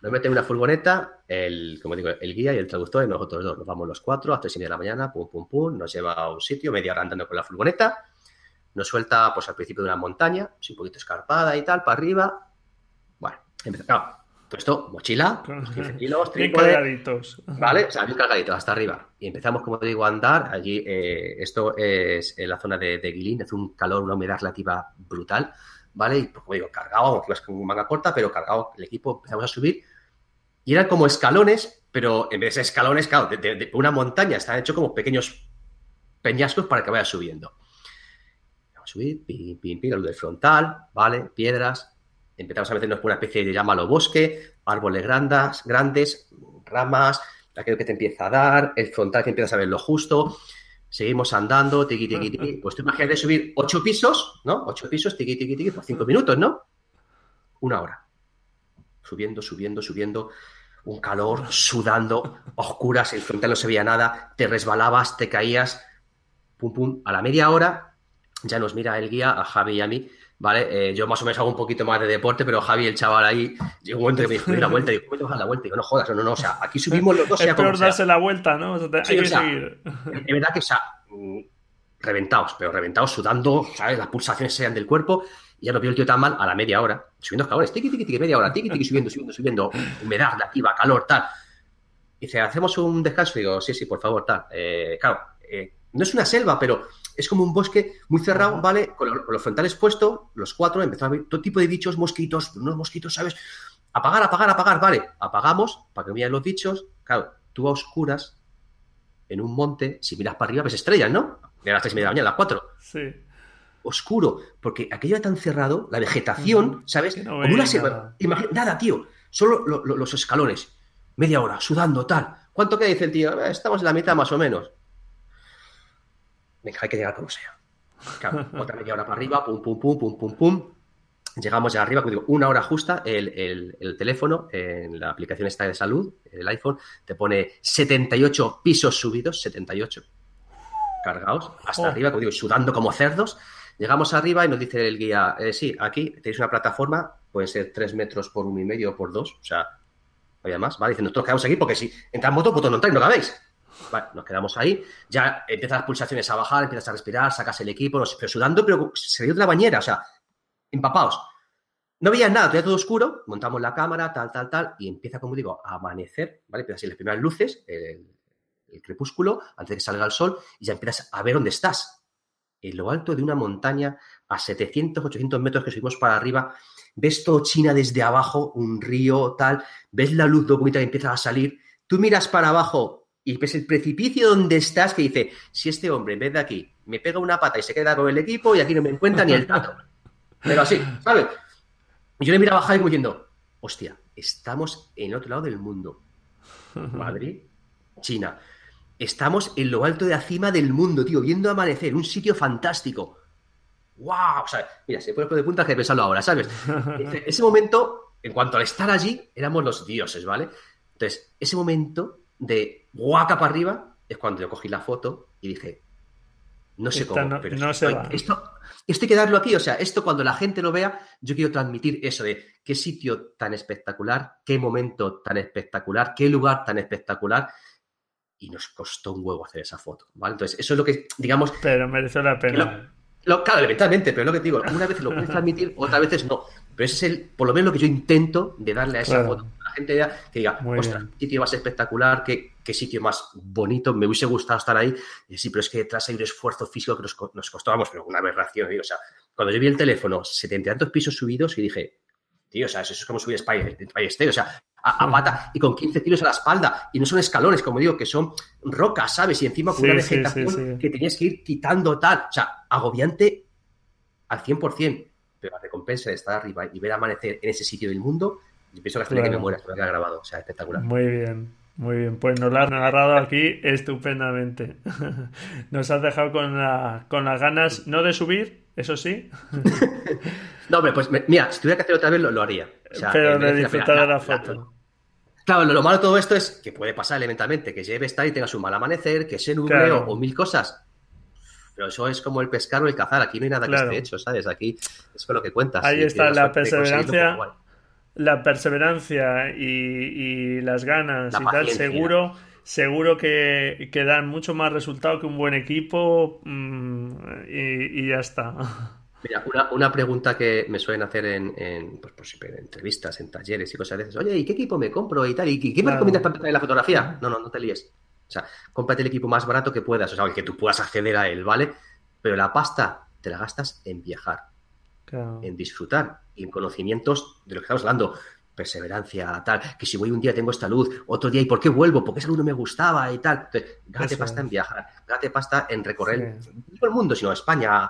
Nos mete una furgoneta, el, como digo, el guía y el traductor y nosotros dos. Nos vamos los cuatro a las tres y media de la mañana, pum, pum, pum, nos lleva a un sitio, media hora andando con la furgoneta nos suelta pues al principio de una montaña, un poquito escarpada y tal, para arriba. Bueno, empezamos. todo esto, mochila, 15 kilos, Bien cargaditos. ¿Vale? O sea, bien cargaditos, hasta arriba. Y empezamos, como digo, a andar. Allí, eh, esto es en la zona de, de Guilín, hace un calor, una humedad relativa brutal, ¿vale? Y, pues, como digo, cargado, vas con manga corta, pero cargado el equipo, empezamos a subir. Y eran como escalones, pero en vez de escalones, claro, de, una montaña, están hechos como pequeños peñascos para que vaya subiendo subir, pim, pim, pim, la luz del frontal, ¿vale? Piedras. Empezamos a meternos por una especie de llámalo bosque, árboles grandes, grandes, ramas, aquello que te empieza a dar, el frontal que empiezas a ver lo justo. Seguimos andando, tiqui, tiqui, tiqui. Pues tú imagínate subir ocho pisos, ¿no? Ocho pisos, tiqui, tiqui, tiqui, por cinco minutos, ¿no? Una hora. Subiendo, subiendo, subiendo. Un calor, sudando, oscuras, el frontal no se veía nada, te resbalabas, te caías, pum, pum. A la media hora ya nos mira el guía, a Javi y a mí, ¿vale? Eh, yo más o menos hago un poquito más de deporte, pero Javi, el chaval ahí, llegó un momento que me dijo, la vuelta, y digo, ¿cómo te la vuelta? Y digo, no jodas, no, no, o sea, aquí subimos los dos. es peor darse la vuelta, ¿no? hay que seguir. Es verdad que, o sea, mm, reventados, pero reventados, sudando, ¿sabes? Las pulsaciones sean del cuerpo, y ya no vio el tío tan mal a la media hora, subiendo escalones, tiqui, tiqui, tiqui, media hora, tiqui, tiqui, subiendo, subiendo, subiendo, humedad relativa, calor, tal. Y dice, ¿hacemos un descanso? Y digo, sí, sí, por favor, tal. Eh, claro, eh, no es una selva, pero es como un bosque muy cerrado, ¿vale? Con, los frontales puestos, los cuatro, empezó a ver todo tipo de bichos, mosquitos, unos mosquitos, ¿sabes? Apagar, apagar, apagar, vale. Apagamos para que no vean los bichos. Claro, tú a oscuras, en un monte, si miras para arriba, ves estrellas, ¿no? De las tres y media de la mañana, a las cuatro. Sí. Oscuro, porque aquello era tan cerrado, la vegetación, ¿sabes? como una selva. Nada. tío. Solo los escalones. Media hora, sudando, tal. ¿Cuánto queda? Dice el tío. Eh, estamos en la mitad más o menos venga, hay que llegar como sea. Claro, otra media hora para arriba, pum, pum, pum, pum, pum, pum. Llegamos ya arriba, como digo, una hora justa, el, teléfono, en la aplicación esta de salud, el iPhone, te pone 78 pisos subidos, 78 cargados, hasta oh. arriba, como digo, sudando como cerdos. Llegamos arriba y nos dice el guía, eh, sí, aquí tenéis una plataforma, puede ser 3 metros por uno y medio o por dos, o sea, había más, ¿vale? Dice, nosotros quedamos aquí porque si entran moto, pues no entráis, no cabéis. Vale, nos quedamos ahí. Ya empiezan las pulsaciones a bajar, empiezas a respirar, sacas el equipo, pero sudando, pero se de la bañera, o sea, empapados. No veías nada, todavía todo oscuro, montamos la cámara, tal, tal, tal, y empieza, como digo, a amanecer, ¿vale? Empiezan las primeras luces, el, crepúsculo, antes de que salga el sol, y ya empiezas a ver dónde estás. En lo alto de una montaña, a 700, 800 metros que subimos para arriba, ves todo China desde abajo, un río, tal, ves la luz bonita que empieza a salir, tú miras para abajo y ves el precipicio donde estás que dice, si este hombre en vez de aquí me pega una pata y se queda con el equipo y aquí no me encuentra ni el tato. Pero así, ¿sabes? yo le mira bajar y como diciendo, hostia, estamos en otro lado del mundo. Madrid, China. Estamos en lo alto de la cima del mundo, tío, viendo amanecer, un sitio fantástico. ¡Wow! O sea, mira, se pone de punta que pensarlo ahora, ¿sabes? ese momento, en cuanto al estar allí, éramos los dioses, ¿vale? Entonces, ese momento de guaca para arriba es cuando yo cogí la foto y dije, no sé cómo, pero no esto, esto, hay que darlo aquí. O sea, esto cuando la gente lo vea, yo quiero transmitir eso de qué sitio tan espectacular, qué momento tan espectacular, qué lugar tan espectacular. Y nos costó un huevo hacer esa foto, ¿vale? Entonces, eso es lo que, digamos... Pero merece la pena. Lo, claro, eventualmente, pero es lo que te digo, una vez lo puedes transmitir, otras veces no. Pero ese es el, por lo menos lo que yo intento de darle a esa foto. A la gente que diga, ostras, qué sitio más espectacular, qué, qué, sitio más bonito, me hubiese gustado estar ahí. Y sí, pero es que detrás hay un esfuerzo físico que nos, nos costó, vamos, pero una aberración. o sea, cuando yo vi el teléfono, setenta y tantos pisos subidos, y dije, tío, o sea, eso es como subir Spy, o sea, a, pata y con 15 kilos a la espalda. Y no son escalones, como digo, que son rocas, ¿sabes? Y encima con una vegetación que tenías que ir quitando tal. O sea, agobiante al 100%. Pero la recompensa de estar arriba y ver amanecer en ese sitio del mundo, yo pienso que que me muera, que ha grabado. O sea, espectacular. Muy bien. Muy bien, pues nos lo has narrado aquí estupendamente. Nos has dejado con, la, con las ganas, no de subir, eso sí. no, hombre, pues mira, si tuviera que hacer otra vez lo, haría. Pero de disfrutar de la, foto. claro, lo, malo de todo esto es que puede pasar elementalmente, que lleve estar y tengas un mal amanecer, que se nuble o, mil cosas. Pero eso es como el pescar o el cazar, aquí no hay nada que esté hecho, ¿sabes? Aquí es con lo que cuentas. Ahí está la perseverancia la perseverancia y, las ganas y tal, seguro, seguro que, que, dan mucho más resultado que un buen equipo mm, y, ya está. Mira, una, pregunta que me suelen hacer en, en, pues, pues en entrevistas, en talleres y cosas de esas. Oye, ¿y qué equipo me compro y tal? ¿Y qué me recomiendas para empezar en la fotografía? No, no, no te líes. O sea, cómprate el equipo más barato que puedas, o sea, el que tú puedas acceder a él, ¿vale? Pero la pasta te la gastas en viajar, en disfrutar y en conocimientos de lo que estamos hablando. Perseverancia, tal, que si voy un día tengo esta luz, otro día, ¿y por qué vuelvo? Porque esa luz no me gustaba y tal. Entonces, pasta en viajar, gate pasta en recorrer no todo el mundo, sino España,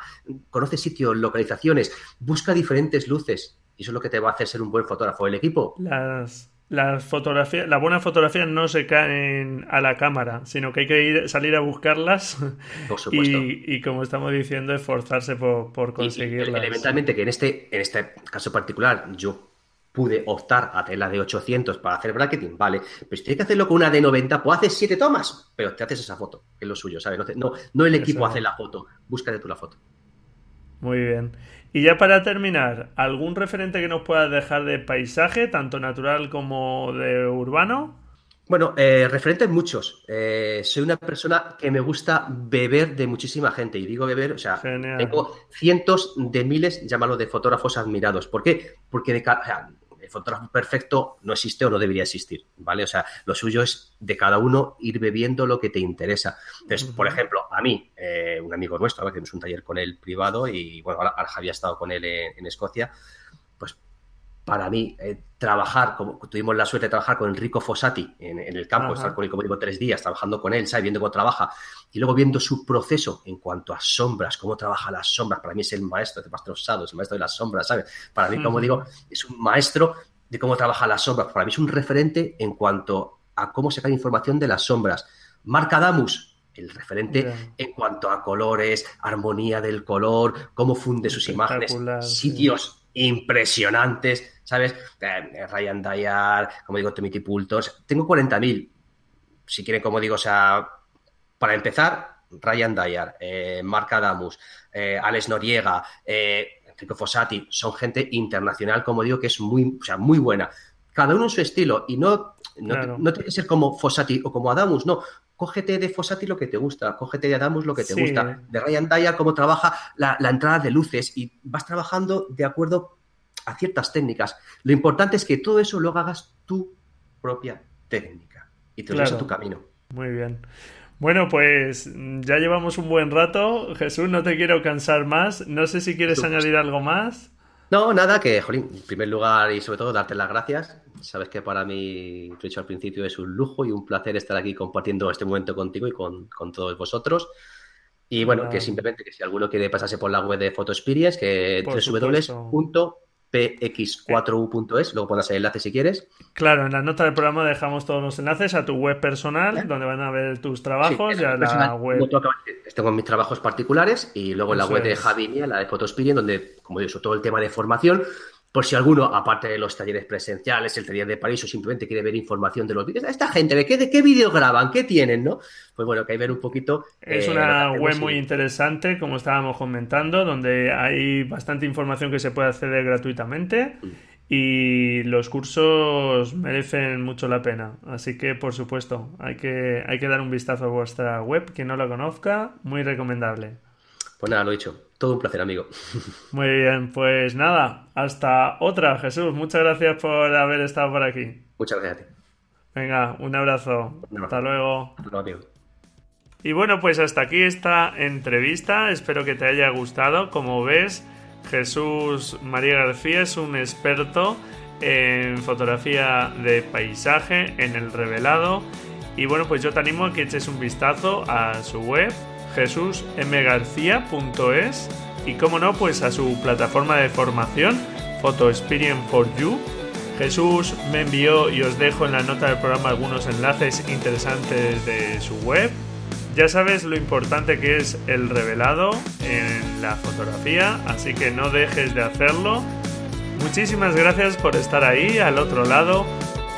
conoce sitios, localizaciones, busca diferentes luces. Y eso es lo que te va a hacer ser un buen fotógrafo. El equipo. Las, las fotografías, la buena fotografía no se caen a la cámara, sino que hay que ir, salir a buscarlas y, como estamos diciendo, esforzarse por, por conseguirlas. elementalmente que en este, en este caso particular yo pude optar a tener la de 800 para hacer bracketing, vale, pero si tienes que hacerlo con una de 90, pues haces siete tomas, pero te haces esa foto, que es lo suyo, ¿sabes? No, no, el equipo hace la foto, búscate tú la foto. Muy bien. Y ya para terminar, ¿algún referente que nos puedas dejar de paisaje, tanto natural como de urbano? Bueno, eh, referentes muchos. Eh, soy una persona que me gusta beber de muchísima gente. Y digo beber, o sea, tengo cientos de miles, llámalo, de fotógrafos admirados. ¿Por qué? Porque de, fotógrafo perfecto no existe o no debería existir, ¿vale? O sea, lo suyo es de cada uno ir bebiendo lo que te interesa. Entonces, por ejemplo, a mí, eh, un amigo nuestro, que tenemos un taller con él privado y, bueno, ahora, había estado con él en, Escocia, pues para mí, eh, trabajar, como tuvimos la suerte de trabajar con Enrico Fossati en, el campo, estar con él, como digo, tres días trabajando con él, ¿sabes? Viendo cómo trabaja y luego viendo su proceso en cuanto a sombras, cómo trabaja las sombras. Para mí es el maestro de Maestro Sado, es el maestro de las sombras, ¿sabes? Para mí, como digo, es un maestro de cómo trabaja las sombras. Para mí es un referente en cuanto a cómo sacar información de las sombras. Marca Damus, el referente en cuanto a colores, armonía del color, cómo funde sus imágenes, sitios impresionantes, ¿sabes? Eh, Ryan Dayar, como digo, Timothy Pultos. Tengo 40.000. Si quieren, como digo, o sea, para empezar, Ryan Dayar, eh, Mark Adamus, eh, Alex Noriega, eh, Enrico Fossati, son gente internacional, como digo, que es muy, o sea, muy buena. Cada uno en su estilo y no, no, tiene que ser como Fossati o como Adamus, no. Cógete de Fossati lo que te gusta, cógete de Adamus lo que te gusta, de Ryan Dyer cómo trabaja la, la entrada de luces y vas trabajando de acuerdo a ciertas técnicas. Lo importante es que todo eso lo hagas tu propia técnica y te claro. a tu camino. Muy bien. Bueno, pues ya llevamos un buen rato. Jesús, no te quiero cansar más. No sé si quieres añadir algo más. No, nada, que, Jolín, en primer lugar y sobre todo darte las gracias. Sabes que para mí, lo he dicho al principio, es un lujo y un placer estar aquí compartiendo este momento contigo y con, todos vosotros. Y bueno, que simplemente que si alguno quiere pasarse por la web de Photo Experience, que www px4u.es, luego pones el enlace si quieres. Claro, en la nota del programa dejamos todos los enlaces a tu web personal, donde van a ver tus trabajos y a la web. Tengo mis trabajos particulares y luego en la web de Javi Mía, la de Photospirian, donde, como digo, todo el tema de formación, por si alguno, aparte de los talleres presenciales, el taller de París o simplemente quiere ver información de los vídeos, esta gente, ¿de qué, de qué vídeos graban? ¿Qué tienen? ¿no? Pues bueno, que hay ver un poquito. Es eh, una web muy interesante, como estábamos comentando, donde hay bastante información que se puede acceder gratuitamente. Mm. Y los cursos merecen mucho la pena. Así que, por supuesto, hay que, hay que dar un vistazo a vuestra web. Quien no la conozca, muy recomendable. Pues nada, lo he dicho. Todo un placer, amigo. Muy bien, pues nada, hasta otra, Jesús. Muchas gracias por haber estado por aquí. Muchas gracias a ti. Venga, un abrazo. Hasta luego. Y bueno, pues hasta aquí esta entrevista. Espero que te haya gustado. Como ves, Jesús María García es un experto en fotografía de paisaje, en el revelado. Y bueno, pues yo te animo a que eches un vistazo a su web jesusmgarcía.es y como no, pues a su plataforma de formación Photo Experience for You. Jesús me envió y os dejo en la nota del programa algunos enlaces interesantes de su web. Ya sabes lo importante que es el revelado en la fotografía, así que no dejes de hacerlo. Muchísimas gracias por estar ahí al otro lado.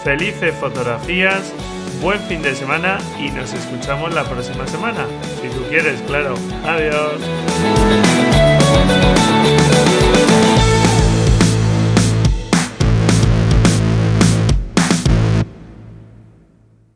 Felices fotografías buen fin de semana y nos escuchamos la próxima semana. Si tú quieres, claro. Adiós.